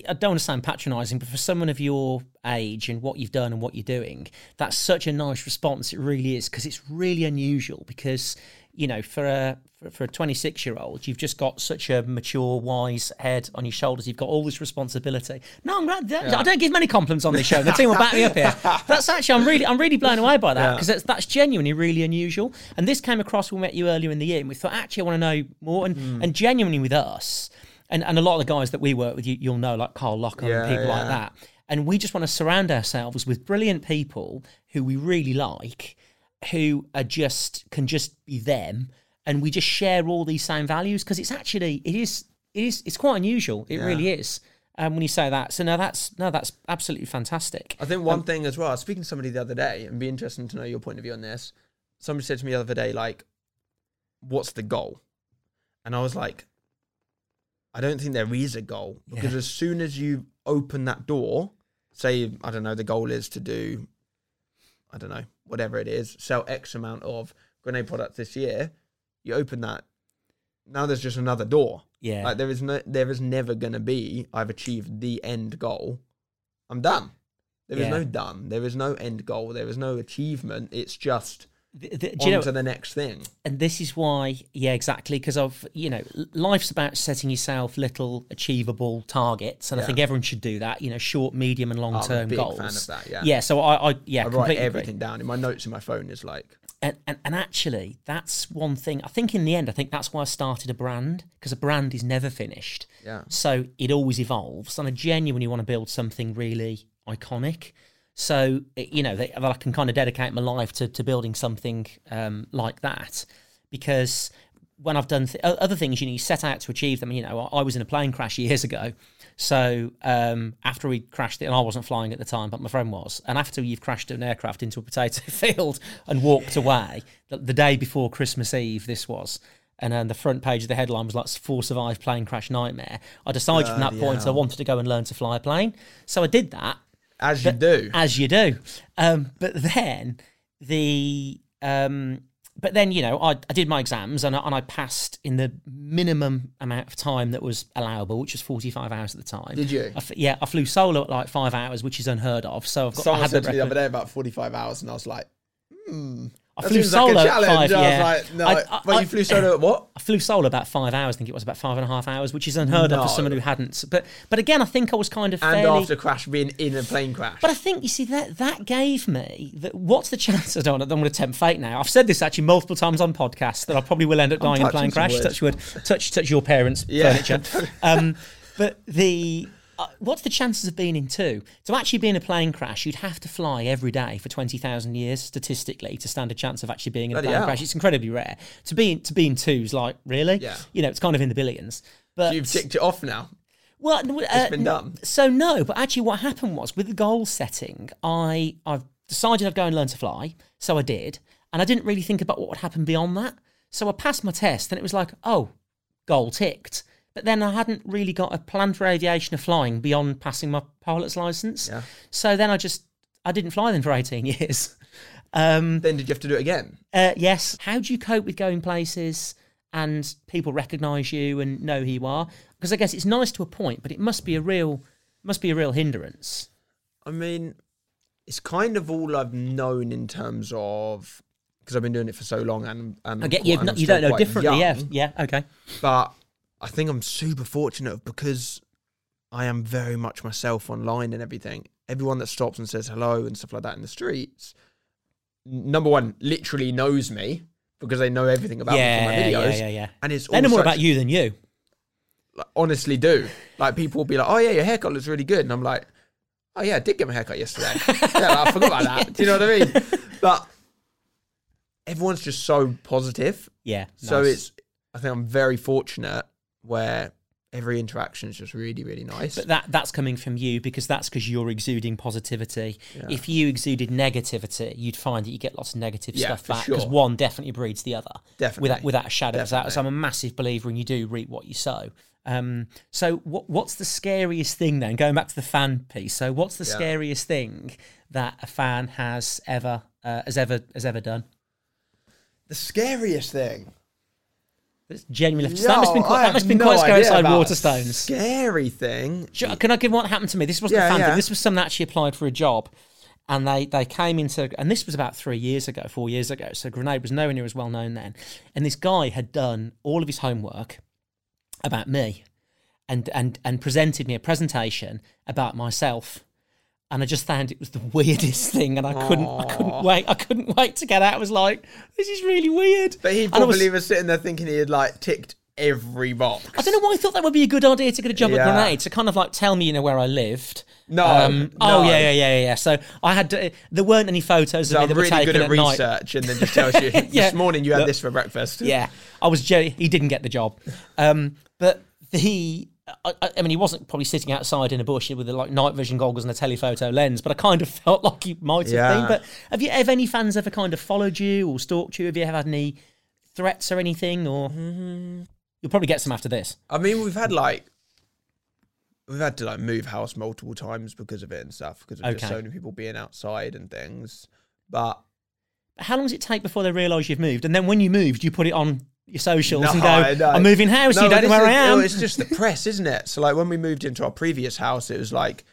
I don't want to sound patronising, but for someone of your age and what you've done and what you're doing, that's such a nice response. It really is because it's really unusual. Because you know, for a for, a 26 year old, you've just got such a mature, wise head on your shoulders. You've got all this responsibility. No, I'm glad. I don't give many compliments on this show. The team will back me up here. That's actually I'm really I'm really blown away by that because that's, that's genuinely really unusual. And this came across when we met you earlier in the year, and we thought actually I want to know more. And hmm. and genuinely with us, and and a lot of the guys that we work with, you, you'll know like Carl Locker Yeah, and people like that. And we just want to surround ourselves with brilliant people who we really like, who are just can just be them, and we just share all these same values because it's actually it is it is it's quite unusual. It really is. Um, when you say that, so no, that's no, that's absolutely fantastic. I think one thing as well, I was speaking to somebody the other day and be interesting to know your point of view on this. Somebody said to me the other day, like, what's the goal? And I was like, I don't think there is a goal because as soon as you open that door, say, I don't know, the goal is to do, I don't know, whatever it is, sell X amount of grenade products this year, you open that. Now there's just another door. Yeah, Like there is no, there is never gonna be. I've achieved the end goal. I'm done. There is Yeah. no done. There is no end goal. There is no achievement. It's just Th- th- do on you know, to the next thing. and this is why yeah exactly because of you know life's about setting yourself little achievable targets and i think everyone should do that you know short medium and long term goals fan of that. Yeah. yeah so i, I yeah I write completely agree. everything down. In my notes in my phone is like, And, and and actually that's one thing i think in the end i think that's why i started a brand because a brand is never finished yeah, so it always evolves and i genuinely want to build something really iconic so you know that i can kind of dedicate my life to, to building something um, like that. Because when i've done th- other things you know you set out to achieve them you know i, I was in a plane crash years ago. So um, after we crashed it and i wasn't flying at the time but my friend was and after you've crashed an aircraft into a potato field and walked away the, the day before christmas eve this was and then the front page of the headline was like "Four survived plane crash nightmare." I decided from that Bloody point I wanted to go and learn to fly a plane, so I did that as you do. as you do. Um, but then the um, but then you know I, I did my exams and I, and I passed in the minimum amount of time that was allowable, which was forty five hours at the time. Did you? I f- yeah, I flew solo at like five hours, which is unheard of. So I've got I Someone had said the to me the other day about 45 hours, and I was like, hmm. I that flew like solo at five. Yeah. was like, no. I- I- but you flew solo at what? I flew solo about five hours. I think it was about five and a half hours, which is unheard of for someone who hadn't. But but again, I think I was kind of And fairly. after crash, being in a plane crash. But I think you see that that gave me that. What's the chance? I don't. I'm going to tempt fate now. I've said this actually multiple times on podcasts that I probably will end up dying in a plane crash. wood. Touch wood. Touch touch your parents' Yeah. furniture. Um, but the uh, what's the chances of being in two? To actually be in a plane crash, you'd have to fly every day for twenty thousand years statistically to stand a chance of actually being in a Bloody plane hell. crash. It's incredibly rare. To be in, to be in two is like really, Yeah. You know, it's kind of in the billions. But You've ticked it off now. well, no, uh, been done. So no, but actually, what happened was with the goal setting, I I've decided I'd go and learn to fly, so I did, and I didn't really think about what would happen beyond that. So I passed my test, and it was like, oh, goal ticked. But then I hadn't really got a plan for aviation or flying beyond passing my pilot's license. Yeah. So then I just I didn't fly then for eighteen years. Um, Then did you have to do it again? uh, yes. How do you cope with going places and people recognise you and know who you are? Because I guess it's nice to a point, but it must be a real must be a real hindrance. I mean, it's kind of all I've known in terms of because I've been doing it for so long and, and I get you. I'm You don't know differently. Yeah. Yeah. Okay. But I think I'm super fortunate because I am very much myself online and everything. Everyone that stops and says hello and stuff like that in the streets, number one, literally knows me because they know everything about me from my videos. Yeah. Yeah. Yeah. And it's They know more about you than you. like, honestly do. Like people will be like, "Oh yeah, your haircut looks really good," and I'm like, "Oh yeah, I did get my haircut yesterday. yeah, like, I forgot about that. Do you know what I mean?" But everyone's just so positive. Yeah. So nice. it's, I think I'm very fortunate where every interaction is just really, really nice. But that that's coming from you because that's because you're exuding positivity. Yeah. If you exuded negativity, you'd find that you get lots of negative Yeah, stuff back because sure. one definitely breeds the other. Definitely. Without without a shadow of doubt. So I'm a massive believer in you do reap what you sow. Um, so what what's the scariest thing then? Going back to the fan piece. So what's the Yeah. scariest thing that a fan has ever uh, has ever has ever done? the scariest thing. That's genuinely left. that must have been quite, that must have been have quite no scary about Waterstones. Scary thing. Sure, Can I give what happened to me? This wasn't Yeah, a fan yeah. thing. This was someone that actually applied for a job. And they, they came into, and this was about three years ago, four years ago. So Grenade was nowhere near as well known then. And this guy had done all of his homework about me and, and, and presented me a presentation about myself. And I just found it was the weirdest thing. And I couldn't, I couldn't wait. I couldn't wait to get out. I was like, this is really weird. But he And I was- probably was sitting there thinking he had like ticked every box. I don't know why I thought that would be a good idea to get a job Yeah. at Grenade to kind of like tell me, you know, where I lived. No, Um, Oh no. yeah, yeah, yeah, yeah. So I had to, there weren't any photos So of me I'm that were really taken good at at night. research, and then just tells you Yeah. this morning you had Look. this for breakfast. Yeah, I was. Jerry. He didn't get the job, um, but he. I, I mean, he wasn't probably sitting outside in a bush with a, like night vision goggles and a telephoto lens, but I kind of felt like he might have Yeah. been. But have you, have any fans ever kind of followed you or stalked you? Have you ever had any threats or anything? Or Mm-hmm. you'll probably get some after this. I mean, we've had like we've had to like move house multiple times because of it and stuff because of just so many people being outside and things. But How long does it take before they realise you've moved? And then when you moved, you put it on your socials No, and go. "I'm moving house. you don't know where is- I am." no, it's just the press, isn't it? So like when we moved into our previous house, it was like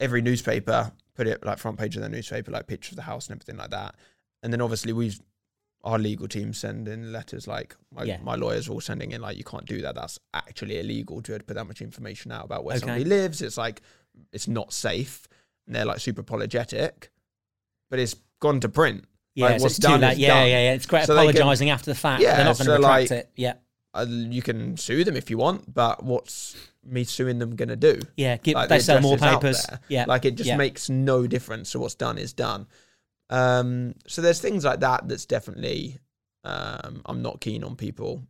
every newspaper put it like front page of the newspaper, like picture of the house and everything like that. And then obviously we've our legal team send in letters like my, Yeah. my lawyers are all sending in like you can't do that. That's actually illegal to put that much information out about where Okay. somebody lives. It's like it's not safe. And they're like super apologetic. But it's gone to print. Yeah, like, so what's it's too done late. Yeah, yeah, yeah. It's great So apologising after the fact. Yeah, They're not going to so, retract like- it. Yeah, Uh, you can sue them if you want, but what's me suing them gonna do? yeah. Give, Like, they the sell more address is out papers. Yeah, Like it just yeah. makes no difference. So what's done is done. Um, so there's things like that that's definitely um, I'm not keen on people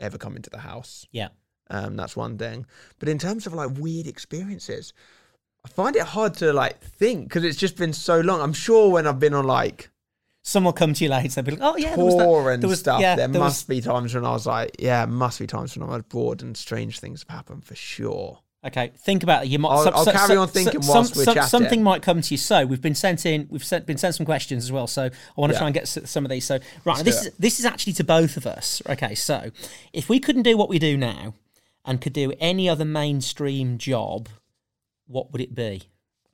ever coming to the house. yeah. Um, that's one thing. But in terms of like weird experiences, I find it hard to like think because it's just been so long. I'm sure when I've been on like Someone will come to you later. They'll be like, "Oh yeah, there was that- and there was- stuff, yeah, there, there was- must be times when I was like, yeah, must be times when I'm abroad and strange things have happened for sure. Okay, think about it. You might. I'll- I'll carry on thinking whilst we're chatting. Something might come to you. So we've been sent in. We've sent, been sent some questions as well. So I want to Yeah. try and get some of these. So right, this is this is actually to both of us. Okay, so if we couldn't do what we do now, and could do any other mainstream job, what would it be?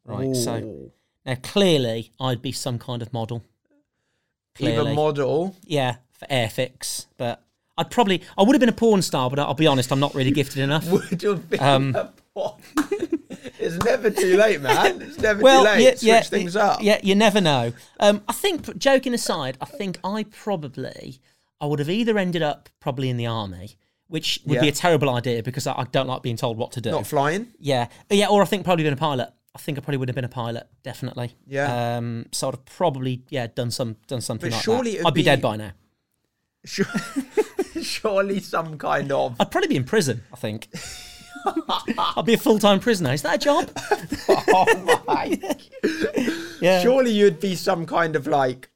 Right. So now clearly, I'd be some kind of model. Either model. Yeah, for Airfix, but. I'd probably, I would have been a porn star, but I'll be honest, I'm not really gifted enough. Would have been Um, a pot. it's never too late, man. It's never well, too late. yeah, Switch yeah, things up. Yeah, you never know. Um, I think, joking aside, I think I probably, I would have either ended up probably in the army, which would be a terrible idea because I, I don't like being told what to do. Not flying. Yeah, yeah, or I think probably been a pilot. I think I probably would have been a pilot, definitely. Yeah. Um, so I'd have probably yeah done some done something But like surely that. I'd be, be- dead by now. Sure- Surely some kind of. I'd probably be in prison. I think. I'd be a full time prisoner. Is that a job? Oh my. Yeah. Surely you'd be some kind of like.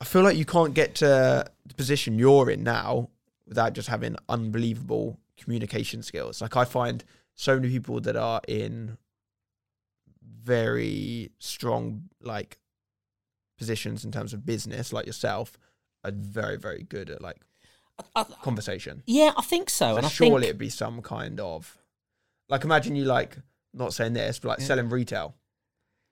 I feel like you can't get to the position you're in now without just having unbelievable communication skills. Like I find so many people that are in very strong like positions in terms of business, like yourself, are very very good at like I- conversation. Yeah, I think so. So and surely think it'd be some kind of like imagine you like not saying this, but like selling retail.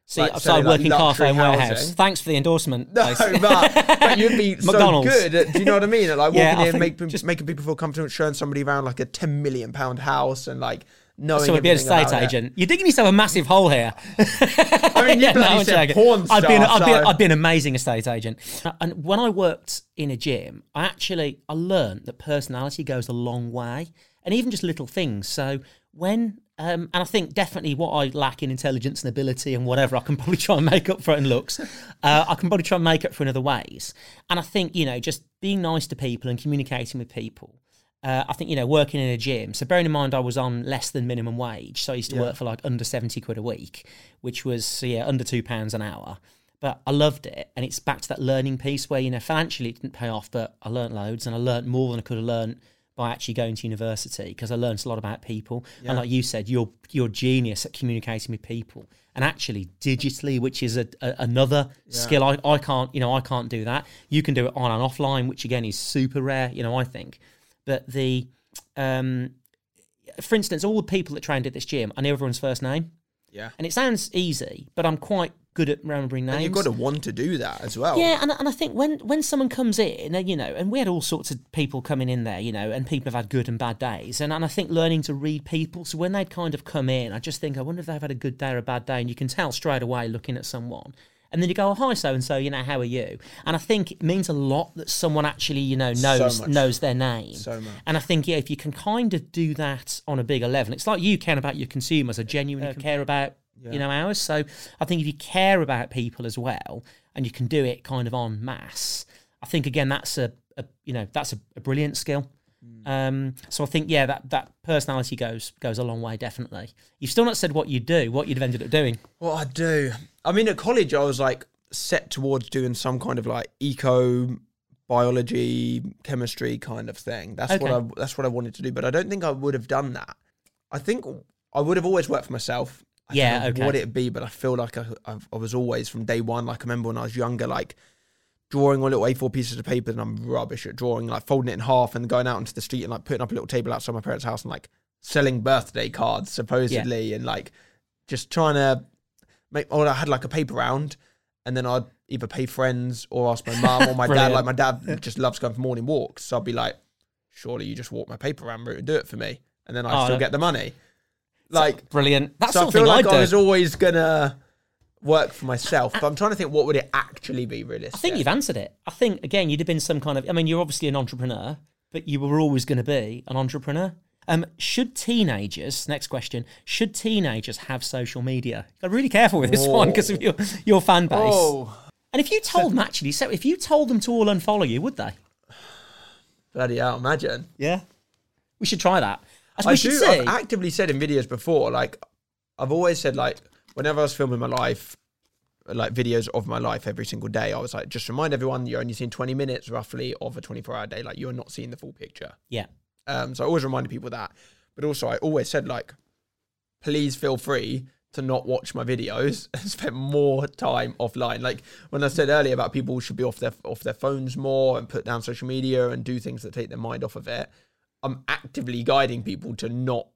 see, like I've selling, like, working Carphone Warehouse. Thanks for the endorsement. No, but, but you'd be so good. At, do you know what I mean? At, like walking I in, making just- making people feel comfortable, showing somebody around like a ten million pound house, and like knowing. so I'd be an estate about it. agent. You're digging yourself a massive hole here. I mean, you bloody said joking. porn I'd be, an, I'd, be, so- I'd be an amazing estate agent. And when I worked in a gym, I actually I learned that personality goes a long way, and even just little things. So when um, and I think definitely what I lack in intelligence and ability and whatever, I can probably try and make up for it in looks. Uh, I can probably try and make up for it in other ways. And I think you know, just being nice to people and communicating with people. Uh, I think you know working in a gym. So bearing in mind I was on less than minimum wage, so I used to work for like under seventy quid a week, which was so yeah under two pounds an hour. But I loved it, and it's back to that learning piece where you know financially it didn't pay off, but I learnt loads, and I learnt more than I could have learnt by actually going to university because I learnt a lot about people. And like you said, you're you're genius at communicating with people, and actually digitally, which is a, a another skill I, I can't you know I can't do that. You can do it on and offline, which again is super rare. You know I think, but the um, for instance, all the people that trained at this gym, I know everyone's first name. Yeah. And it sounds easy, but I'm quite good at remembering names. And you've got to want to do that as well. Yeah, and, and I think when, when someone comes in, you know, and we had all sorts of people coming in there, you know, and people have had good and bad days. And, and I think learning to read people. So when they'd kind of come in, I just think, I wonder if they've had a good day or a bad day. And you can tell straight away looking at someone. And then you go, oh, hi, so and so, you know, how are you? And I think it means a lot that someone actually, you know, knows much. knows their name. So much. And I think, yeah, if you can kind of do that on a bigger level, it's like you care about your consumers. I genuinely care about, you know, ours. So I think if you care about people as well, and you can do it kind of en masse, I think again that's a, a you know that's a, a brilliant skill. Um, so I think yeah, that that personality goes goes a long way. Definitely. You've still not said what you do, what you'd have ended up doing. What I do? I mean, at college, I was like set towards doing some kind of like eco biology, chemistry kind of thing. That's what I that's what I wanted to do. But I don't think I would have done that. I think I would have always worked for myself. I Yeah, don't know okay. What it'd be, but I feel like I, I, I was always from day one. Like I remember when I was younger, like drawing on little A4 pieces of paper, and I'm rubbish at drawing. Like folding it in half and going out into the street and like putting up a little table outside my parents' house and like selling birthday cards supposedly, and like just trying to make. Or I had like a paper round, and then I'd either pay friends or ask my mum or my dad. Like my dad just loves going for morning walks, so I'd be like, "Surely you just walk my paper round route and do it for me," and then I Oh, still no. get the money. Like Brilliant. That's so I feel like I'd I was always gonna work for myself, but I'm trying to think what would it actually be realistic. I think you've answered it. I think again, you'd have been some kind of. I mean, you're obviously an entrepreneur, but you were always going to be an entrepreneur. Um, should teenagers? Next question: Should teenagers have social media? Got really careful with this one because of your your fan base. Oh, And if you told them actually, so if you told them to all unfollow you, would they? bloody hell! Imagine. Yeah. We should try that. As we I should do. see. I've actively said in videos before, like I've always said, like whenever I was filming my life, like videos of my life every single day, I was like, just remind everyone you're only seeing 20 minutes roughly of a 24 hour day. Like you're not seeing the full picture. yeah. Um, so I always reminded people that. But also, I always said like, please feel free to not watch my videos and spend more time offline. Like when I said earlier about people should be off their off their phones more and put down social media and do things that take their mind off of it. I'm actively guiding people to not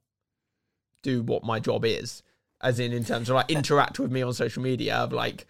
do what my job is, as in in terms of like interact with me on social media. Of like,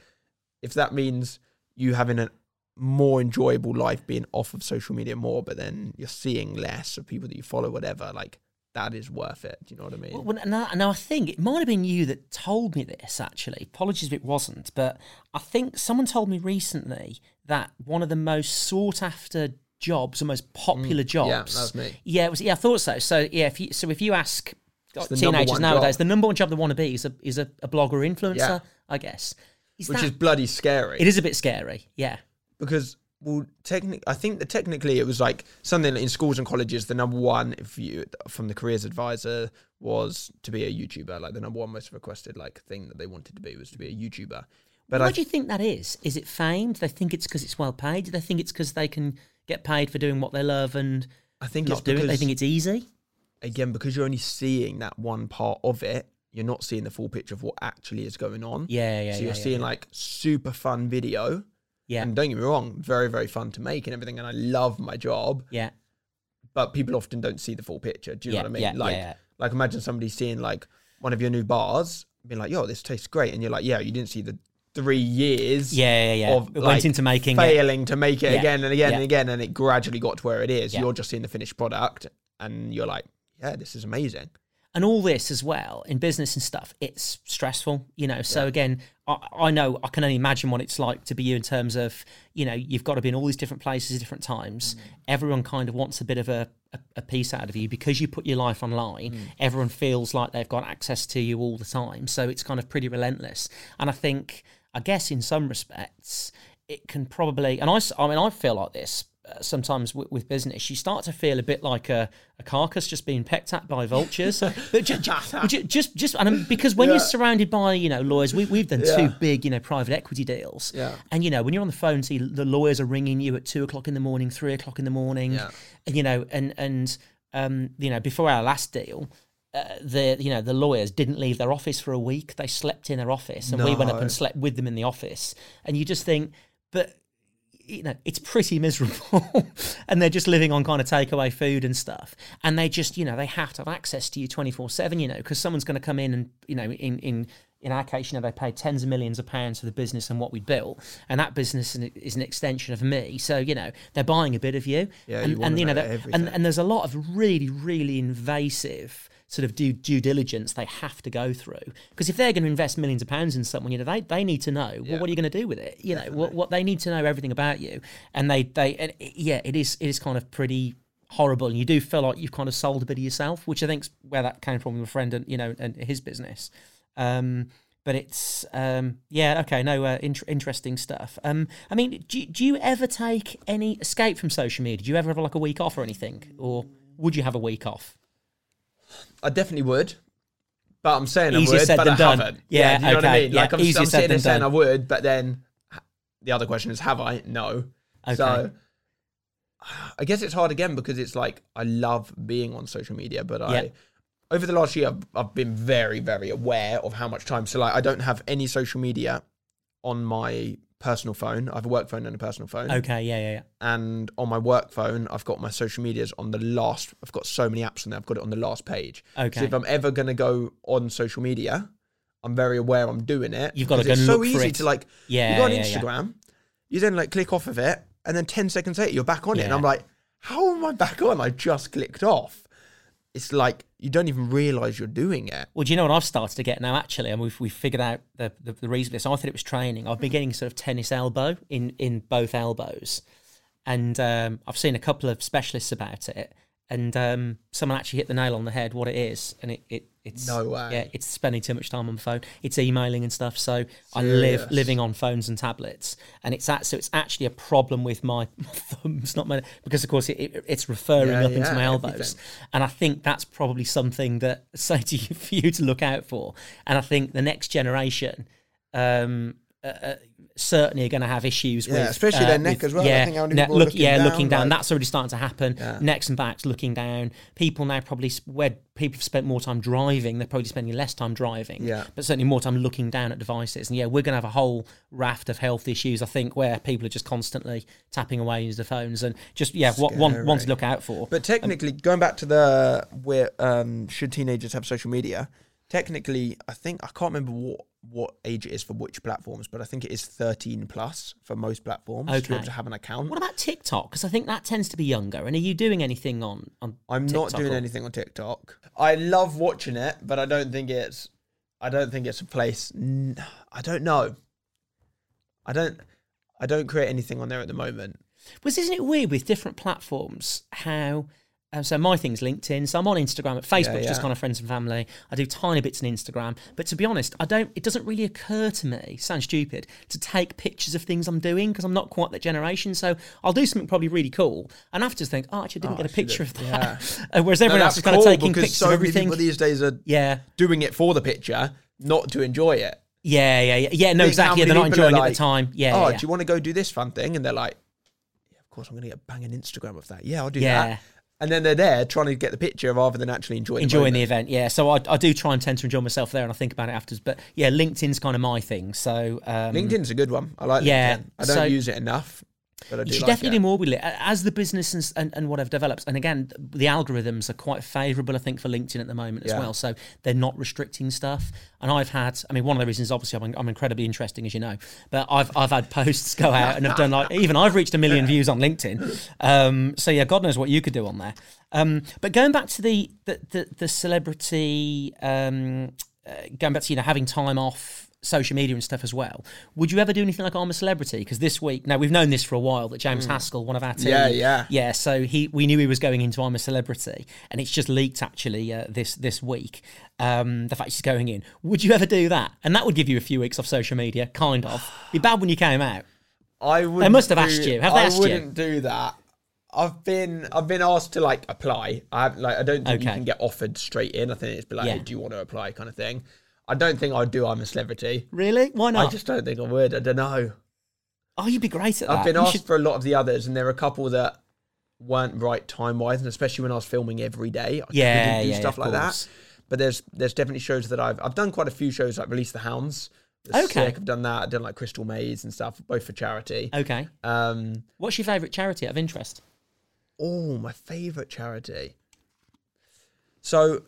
if that means you having a more enjoyable life being off of social media more, but then you're seeing less of people that you follow, whatever, like that is worth it. Do you know what I mean? Well, now, now I think it might have been you that told me this. Actually, apologies if it wasn't, but I think someone told me recently that one of the most sought after jobs, the most popular Mm. Yeah, jobs. that was me. Yeah, it was. Yeah, I thought so. So yeah, if you so if you ask number teenagers nowadays, job. the number one job they want to be is a is a, a blogger influencer. Yeah. I guess. Is which that- is bloody scary. it is a bit scary. Yeah. because well, technically, I think that technically it was like something in schools and colleges. The number one, if you from the careers advisor, was to be a YouTuber. Like the number one most requested like thing that they wanted to be was to be a YouTuber. But Why I do you think that is? Is it fame? Do they think it's because it's well paid? Do they think it's because they can get paid for doing what they love and I think not it's do it? because They think it's easy. Again because you're only seeing that one part of it. You're not seeing the full picture of what actually is going on. Yeah, yeah, so you're yeah, seeing yeah. like super fun video. yeah, And don't get me wrong, very very fun to make and everything. And I love my job. yeah, but people often don't see the full picture. Do you know what I mean? yeah, like, yeah. like imagine somebody seeing like one of your new bars, being like, "Yo, this tastes great," and you're like, "Yeah, you didn't see the three years Yeah, yeah, yeah. of It like, went into making it. failing to make it Yeah, again and again yeah. and again, and it gradually got to where it is. You're just seeing the finished product, and you're like, "Yeah, this is amazing." and all this as well in business and stuff it's stressful you know so again I, I know i can only imagine what it's like to be you in terms of you know you've got to be in all these different places at different times Mm. everyone kind of wants a bit of a, a, a piece out of you because you put your life online Mm. everyone feels like they've got access to you all the time so it's kind of pretty relentless and i think i guess in some respects it can probably and I, I mean i feel like this sometimes with, with business, you start to feel a bit like a, a carcass just being pecked at by vultures. but ju- ju- ju- just, just, and because when you're surrounded by, you know, lawyers, we, we've done Yeah. two big, you know, private equity deals. Yeah. And, you know, when you're on the phone, see the lawyers are ringing you at two o'clock in the morning, three o'clock in the morning. Yeah. And, you know, and, and, um, you know, before our last deal, uh, the you know the lawyers didn't leave their office for a week. They slept in their office, and we went up and slept with them in the office. And you just think, but you know, it's pretty miserable. and they're just living on kind of takeaway food and stuff. And they just, you know, they have to have access to you 24 7, you know, because someone's going to come in and, you know, in, in, in our case, you know, they paid tens of millions of pounds for the business and what we built. And that business is- an extension of me. So, you know, they're buying a bit of you. Yeah, and, you and you know, know and, and there's a lot of really, really invasive sort of due, due diligence they have to go through. Because if they're going to invest millions of pounds in someone you know they, they need to know well, Yeah. what are you going to do with it? You know what, what they need to know everything about you. And they they and yeah it is it is kind of pretty horrible. And you do feel like you've kind of sold a bit of yourself which i think's where that came from with a friend and you know and his business. Um but it's um yeah okay no uh, int- interesting stuff. Um i mean do, do you ever take any escape from social media? Do you ever have like a week off or anything? Or would you have a week off I definitely would. But I'm saying I Easier would, said but than I done. haven't. Yeah, do you know what I okay, mean? yeah, Like I'm, easier I'm said sitting there than saying done. I would, but then the other question is, have I? No. Okay. So I guess it's hard again because it's like I love being on social media, but Yeah. I over the last year I've, I've been very very aware of how much time. So like I don't have any social media on my personal phone. I have a work phone and a personal phone. okay yeah yeah yeah And on my work phone, I've got my social medias on the last. I've got so many apps on there. I've got it on the last page. Okay. So if I'm ever gonna go on social media, I'm very aware I'm doing it. You've gotta because go It's so easy it. to like. Yeah, You go on yeah, yeah. Instagram, you then like click off of it, and then ten seconds later you're back on it, and I'm like, how am I back on? I just clicked off. It's like you don't even realize you're doing it. Well, do you know what I've started to get now? Actually, and we've we've figured out the, the the reason for this. I thought it was training. I've been getting sort of tennis elbow in in both elbows, and um, I've seen a couple of specialists about it. And um, someone actually hit the nail on the head. What it is, and it, it it's No way. Yeah, it's spending too much time on the phone. It's emailing and stuff. So I live living on phones and tablets, and it's that. So it's actually a problem with my, my thumbs, not my because of course it, it, it's referring Yeah, up into my elbows. everything. And I think that's probably something that say to you for you to look out for. And I think the next generation um, uh, uh, certainly are going to have issues Yeah, with, uh, especially their neck with- as well. I Yeah, think ne- look, looking yeah, down, looking down. like- That's already starting to happen. Yeah. Necks and backs looking down. People now probably where people have spent more time driving, they're probably spending less time driving. Yeah. but certainly more time looking down at devices. And yeah, we're going to have a whole raft of health issues. I think where people are just constantly tapping away into the phones and just yeah, what one one to look out for. But technically, going back to the where um, should teenagers have social media? Technically, I think I can't remember what what age it is for which platforms, but I think it is 13 plus for most platforms to be able to have an account. What about TikTok? Because I think that tends to be younger. And are you doing anything on on? I'm not doing or- anything on TikTok. I love watching it, but I don't think it's. I don't think it's a place. n- I don't know. I don't. I don't create anything on there at the moment. Was isn't it weird with different platforms how? Um, so my thing's LinkedIn. So I'm on Instagram. At Facebook's just yeah. kind of friends and family. I do tiny bits on Instagram, but to be honest, I don't. It doesn't really occur to me. Sounds stupid to take pictures of things I'm doing because I'm not quite that generation. So I'll do something probably really cool, and after just think, oh, actually, I didn't Oh, get a picture of that. Uh, Whereas everyone No, else is kind of taking pictures so of everything. people these days are Yeah, doing it for the picture, not to enjoy it. yeah, yeah, yeah. Yeah, no, Think exactly. they're not enjoying it at the time. Yeah, oh, yeah, do you want to go do this fun thing? And they're like, yeah, of course, I'm going to get bang an Instagram of that. Yeah, I'll do Yeah. that. And then they're there trying to get the picture rather than actually enjoying enjoying the the event. Yeah, so I, I do try and tend to enjoy myself there, and I think about it afterwards. But yeah, LinkedIn's kind of my thing. So um, LinkedIn's a good one. I like Yeah, LinkedIn. I don't so- use it enough, but I do You should like definitely it. do more with it as the business and, and, and whatever develops. And again, the algorithms are quite favourable, I think, for LinkedIn at the moment as Yeah. well. So they're not restricting stuff. And I've had, I mean, one of the reasons, obviously, I'm, I'm incredibly interesting, as you know, but I've I've had posts go out and I've done like even I've reached a million views on LinkedIn. Um, so yeah, God knows what you could do on there. Um, but going back to the the the, the celebrity, um, uh, going back to you know having time off social media and stuff as well. Would you ever do anything like I'm a Celebrity? Because this week, now we've known this for a while that James Haskell, one of our team, Mm. Yeah, yeah. yeah. So he, we knew he was going into I'm a Celebrity, and it's just leaked actually uh, this this week. Um, the fact he's going in. Would you ever do that? And that would give you a few weeks off social media, kind of. Be bad when you came out. I would. They must have asked you. Have they I asked you? wouldn't do that. I've been I've been asked to like apply. I like I don't think you can get offered straight in. I think it's be like, Yeah. hey, do you want to apply, kind of thing. I don't think I'd do. I'm a celebrity. Really? Why not? I just don't think I would. I don't know. oh, you'd be great at that. I've been You asked should- for a lot of the others, and there are a couple that weren't right time wise, and especially when I was filming every day, I Yeah, couldn't do yeah, stuff of like that. course. But there's there's definitely shows that I've I've done quite a few shows like Release the Hounds. Okay. sick. I've done that. I've done like Crystal Maze and stuff, both for charity. Okay. Um, What's your favourite charity out of interest? Oh, my favorite charity. So,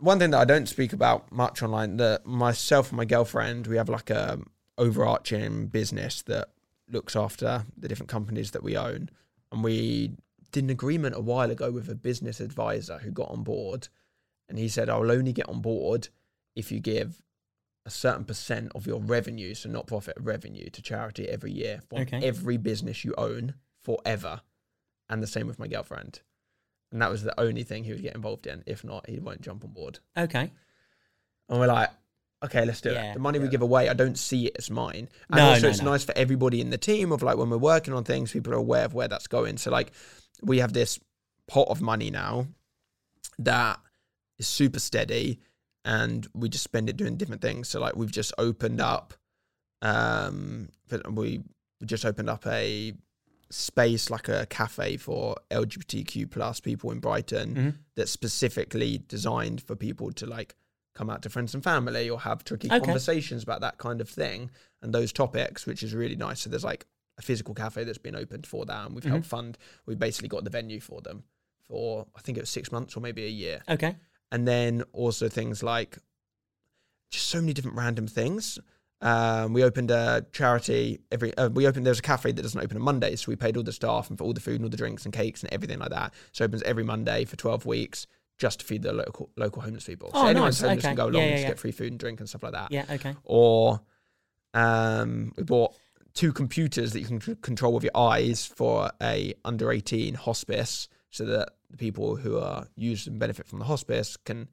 one thing that I don't speak about much online, that myself and my girlfriend, we have like a overarching business that looks after the different companies that we own, and we did an agreement a while ago with a business advisor who got on board, and he said, "I'll only get on board if you give." A certain percent of your revenue, so not profit revenue, to charity every year for Okay. every business you own forever and the same with my girlfriend. And that was the only thing he would get involved in. If not, he won't jump on board. Okay. And we're like, okay, let's do Yeah. it. The money we give away, I don't see it as mine. And No, also, no, it's no. nice for everybody in the team of like when we're working on things, people are aware of where that's going. So, like, we have this pot of money now that is super steady and we just spend it doing different things. So, like, we've just opened up, um, we just opened up a space like a cafe for LGBTQ plus people in Brighton Mhm. that's specifically designed for people to like come out to friends and family or have tricky Okay. conversations about that kind of thing and those topics, which is really nice. So there's like a physical cafe that's been opened for that, and we've helped fund. We basically got the venue for them for I think it was six months or maybe a year, Okay. and then also things like just so many different random things. Um, we opened a charity every. Uh, we opened. There's a cafe that doesn't open on Mondays, so we paid all the staff and for all the food and all the drinks and cakes and everything like that. So it opens every Monday for 12 weeks just to feed the local local homeless people. Oh, so anyone's nice. homeless Okay. can go along yeah, and just yeah. get free food and drink and stuff like that. Yeah. Okay. Or um, we bought two computers that you can control with your eyes for a under 18 hospice, so that the people who are used and benefit from the hospice can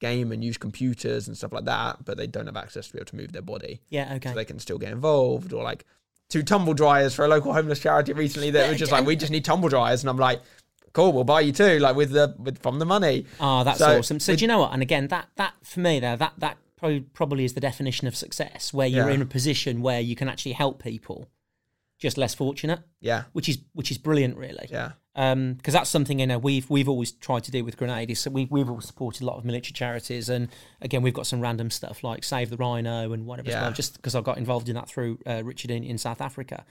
game and use computers and stuff like that, but they don't have access to be able to move their body, Yeah. Okay. so they can still get involved. Or like two tumble dryers for a local homeless charity recently that were just like, we just need tumble dryers, and I'm like. Cool, we'll buy you two, like with the with from the money. Oh, that's So, awesome. So with- do you know what? And again, that that for me there, that that probably probably is the definition of success, where you're Yeah. in a position where you can actually help people, just less fortunate, Yeah, which is which is brilliant, really. yeah, Um, because that's something you know we've we've always tried to do with Grenade. Is so we we've always supported a lot of military charities, and again we've got some random stuff like Save the Rhino and whatever as Yeah. well. Just because I got involved in that through uh, Richard in, in South Africa,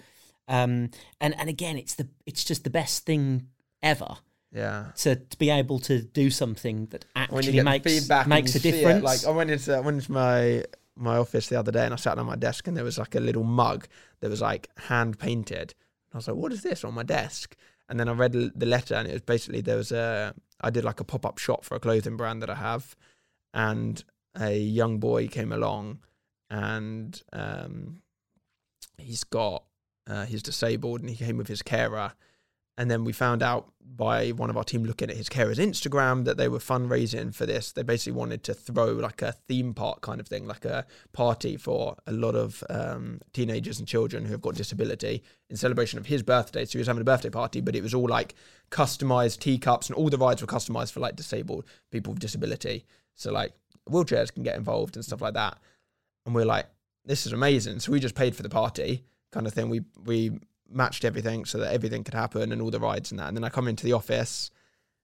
um, and and again it's the it's just the best thing ever yeah. to, to be able to do something that actually makes makes a see it, difference. Like I went into I went into my my office the other day and I sat on my desk and there was like a little mug that was like hand painted. And I was like, "What is this on my desk?" And then I read the letter and it was basically there was a I did like a pop up shop for a clothing brand that I have, and a young boy came along and um, he's got Uh, he's disabled, and he came with his carer. And then we found out by one of our team looking at his carer's Instagram that they were fundraising for this. They basically wanted to throw like a theme park kind of thing, like a party for a lot of um, teenagers and children who have got disability in celebration of his birthday. So he was having a birthday party, but it was all like customized teacups and all the rides were customized for like disabled people with disability. So like wheelchairs can get involved and stuff like that. And we're like, this is amazing. So we just paid for the party kind of thing. We we matched everything so that everything could happen and all the rides and that. And then I come into the office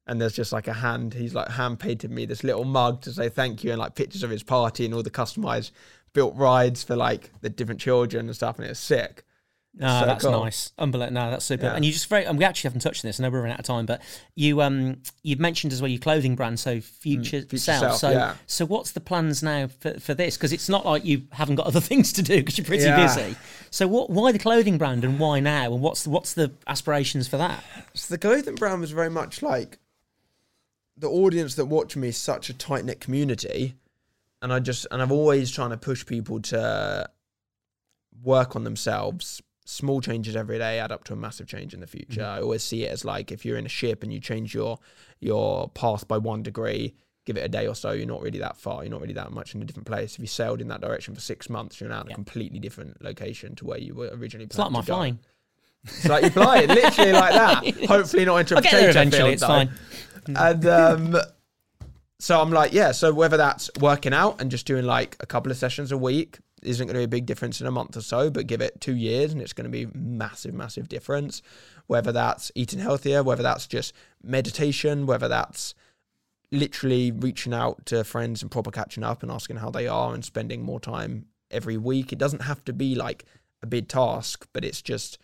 and there's just like a hand. He's like hand painted me this little mug to say thank you and like pictures of his party and all the customized built rides for like the different children and stuff. And it's sick. No, So that's cool. nice. Unbelievable. No, that's super. Yeah. And you just very. And we actually haven't touched on this. I know we're running out of time, but you um you've mentioned as well your clothing brand, so Future, Future Self. Self, So yeah. so what's the plans now for, for this? Because it's not like you haven't got other things to do because you're pretty Yeah. busy. So what? Why the clothing brand and why now? And what's the, what's the aspirations for that? So the clothing brand was very much like the audience that watch me is such a tight knit community, and I just and I've always trying to push people to work on themselves. Small changes every day add up to a massive change in the future. I always see it as like if you're in a ship and you change your your path by one degree, give it a day or so, you're not really that far. You're not really that much in a different place. If you sailed in that direction for six months, you're now in a completely different location to where you were originally. It's like my flying. It's like you're flying, literally like that. Hopefully not into a potato eventually. field, It's though. fine. And um, so I'm like, yeah. So whether that's working out and just doing like a couple of sessions a week isn't going to be a big difference in a month or so, but give it two years and it's going to be massive, massive difference. Whether that's eating healthier, whether that's just meditation, whether that's literally reaching out to friends and proper catching up and asking how they are and spending more time every week. It doesn't have to be like a big task, but it's just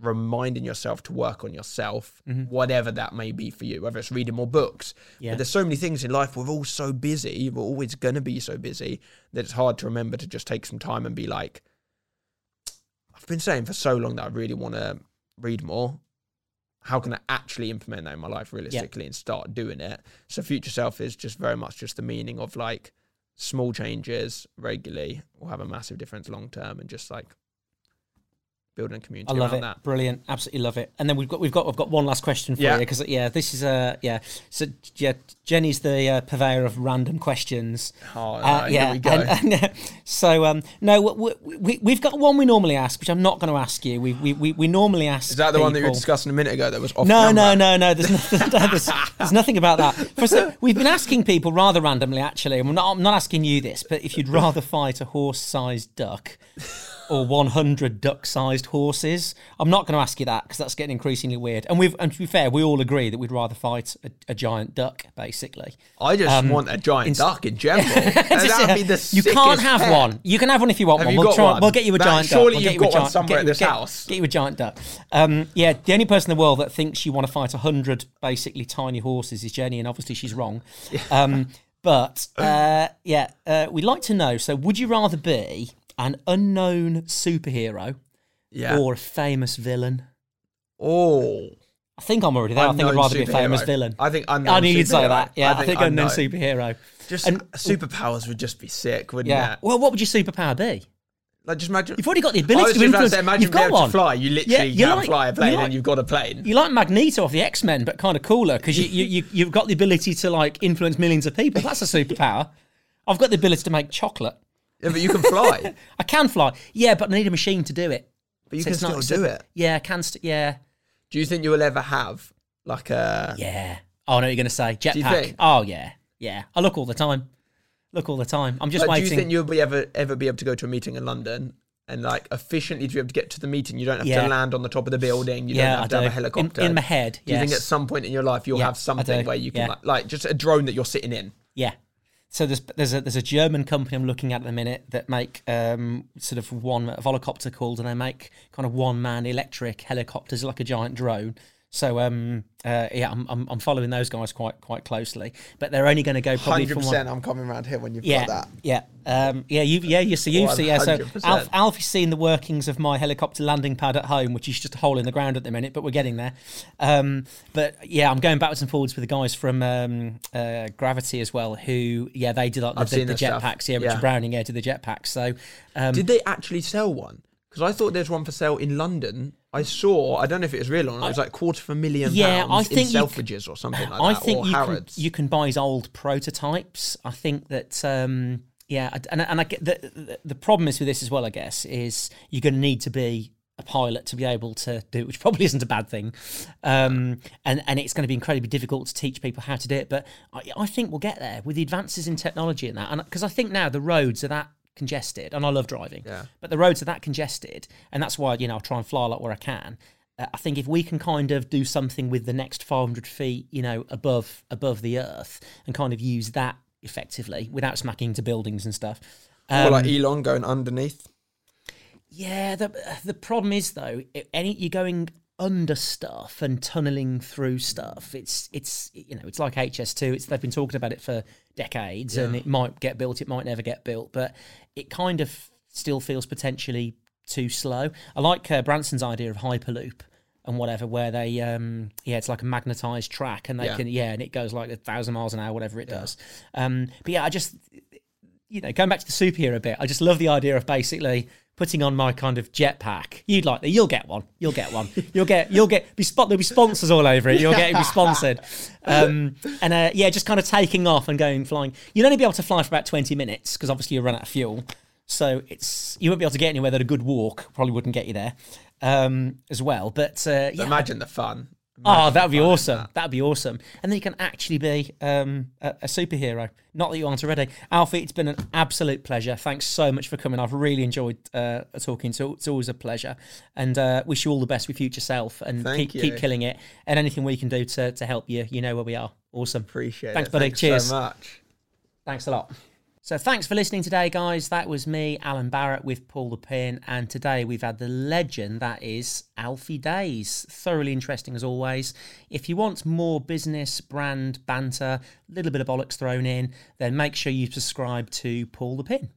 reminding yourself to work on yourself, mm-hmm. whatever that may be for you, whether it's reading more books. Yeah. But there's so many things in life, we're all so busy, we're always going to be so busy that it's hard to remember to just take some time and be like, I've been saying for so long that I really want to read more. How can I actually implement that in my life realistically and start doing it? So, future self is just very much just the meaning of like small changes regularly will have a massive difference long term and just like building a community I love it. that. Brilliant. Absolutely love it. And then we've got we've got I've got one last question for Yeah. you because yeah, this is uh yeah. So yeah, Jenny's the uh, purveyor of random questions. Oh, no, Uh, here yeah, we go. and- and, so um, no, we, we, we've got one we normally ask, which I'm not going to ask you. We, we, we, we normally ask. Is that the one that you were discussing a minute ago that was off No, no, no, no. There's, nothing, there's, there's nothing about that. We've been asking people rather randomly, actually, and we're not, I'm not asking you this, but if you'd rather fight a horse-sized duck or 100 duck-sized horses, I'm not going to ask you that because that's getting increasingly weird. And we've, and to be fair, we all agree that we'd rather fight a, a giant duck, basically. I just want a giant ins- duck in general. Be the you can't have pet. one. You can have one if you want Have one. you we'll got try. one? We'll get you a That- giant duck. surely We'll you've get you a one giant- somewhere get at this get- house. Get you a giant duck. Um, yeah, the only person in the world that thinks you want to fight hundred basically tiny horses is Jenny, and obviously she's wrong. Um, but uh, yeah, uh, we'd like to know. So, would you rather be an unknown superhero Yeah. or a famous villain? oh. I think I'm already there. I think I'd Unknown rather be a famous villain. I think unknown I knew you'd say that. Yeah, I think, unknown unknown. superhero. Just And- superpowers would just be sick, wouldn't Yeah. it? Well, what would your superpower be? Like just imagine. You've already got the I ability to influence. say, imagine You've being got able one. to fly. You literally you're can like- fly a plane, like- and you've got a plane. You're like Magneto off the X Men, but kind of cooler because you, you, you, you've got the ability to like influence millions of people. That's a superpower. I've got the ability to make chocolate. Yeah, but you can fly. I can fly. Yeah, but I need a machine to do it. but you So can it's not still do it. Yeah, I can. St- yeah, Do you think you will ever have like a? yeah. Oh, I know what you're going to say you jetpack. think? Oh, yeah, yeah. I look all the time. Look all the time. I'm just Like, do waiting. you think you'll be ever ever be able to go to a meeting in London and like efficiently to be able to get to the meeting? You don't have Yeah. to land on the top of the building. You yeah, don't have I to have a helicopter. In, in my head. Do you think yes. at some point in your life you'll Yeah, have I something where you can Yeah. like, like just a drone that you're sitting in? Yeah. So there's there's a there's a German company I'm looking at at the minute that make um, sort of one a volocopter called, and they make kind of one man electric helicopters like a giant drone. So um uh, yeah, I'm, I'm I'm following those guys quite quite closely, but they're only going to go probably Hundred from one. I'm coming around here when you've Yeah, got that. yeah, um, yeah. You, yeah, you see, you've seen, yeah. So Alf, Alfie's seen the workings of my helicopter landing pad at home, which is just a hole in the ground at the minute, but we're getting there. Um, but yeah, I'm going backwards and forwards with the guys from um, uh, Gravity as well, who yeah, they did like the, the, the jetpacks. Yeah, Richard Yeah. Browning, yeah, did the jetpacks. So um, Did they actually sell one? Because I thought there's one for sale in London. I saw. I don't know if it was real or not. It was like quarter of a million Yeah, pounds I in think c- Selfridges or something like I that. think or you can, Harrods. you can buy his old prototypes. I think that um, yeah, and and I get the, the the problem is with this as well. I guess is you're going to need to be a pilot to be able to do it, which probably isn't a bad thing. Um, and and it's going to be incredibly difficult to teach people how to do it. But I, I think we'll get there with the advances in technology and that. And because I think now the roads are that congested, and I love driving. Yeah. But the roads are that congested, and that's why you know I try and fly a lot where I can. Uh, I think if we can kind of do something with the next 500 feet, you know, above above the earth, and kind of use that effectively without smacking into buildings and stuff. or Um, like Elon going underneath. yeah, the the problem is though, any you're going under stuff and tunneling through stuff. It's it's you know it's like HS2. It's they've been talking about it for decades, and it might get built, it might never get built, but it kind of still feels potentially too slow. I like uh, Branson's idea of hyperloop and whatever, where they um yeah, it's like a magnetized track, and they Yeah. can yeah, and it goes like a thousand miles an hour, whatever it does. Um, but yeah, I just you know, going back to the superhero a bit, I just love the idea of basically putting on my kind of jetpack. You'd like that. You'll get one. You'll get one. You'll get. You'll get. Be spot. There'll be sponsors all over it. You'll get. Be sponsored. Um, and uh, yeah, just kind of taking off and going flying. You'd only be able to fly for about twenty minutes because obviously you run out of fuel. So it's you won't be able to get anywhere that a good walk probably wouldn't get you there um, as well. But uh, yeah, Imagine the fun. Oh, that would be awesome. that. Would be awesome. And then you can actually be um, a, a superhero. Not that you aren't already. Alfie, it's been an absolute pleasure. Thanks so much for coming. I've really enjoyed uh, talking. So it's always a pleasure. And uh, wish you all the best with future self and Thank keep, keep killing it. And anything we can do to, to help you, you know where we are. Awesome. Appreciate Thanks, it. buddy. Thanks Cheers. so much. Thanks a lot. So thanks for listening today, guys. That was me, Alan Barrett, with Paul the Pin, and today we've had the legend that is Alfie Deyes. Thoroughly interesting as always. If you want more business, brand banter, a little bit of bollocks thrown in, then make sure you subscribe to Paul the Pin.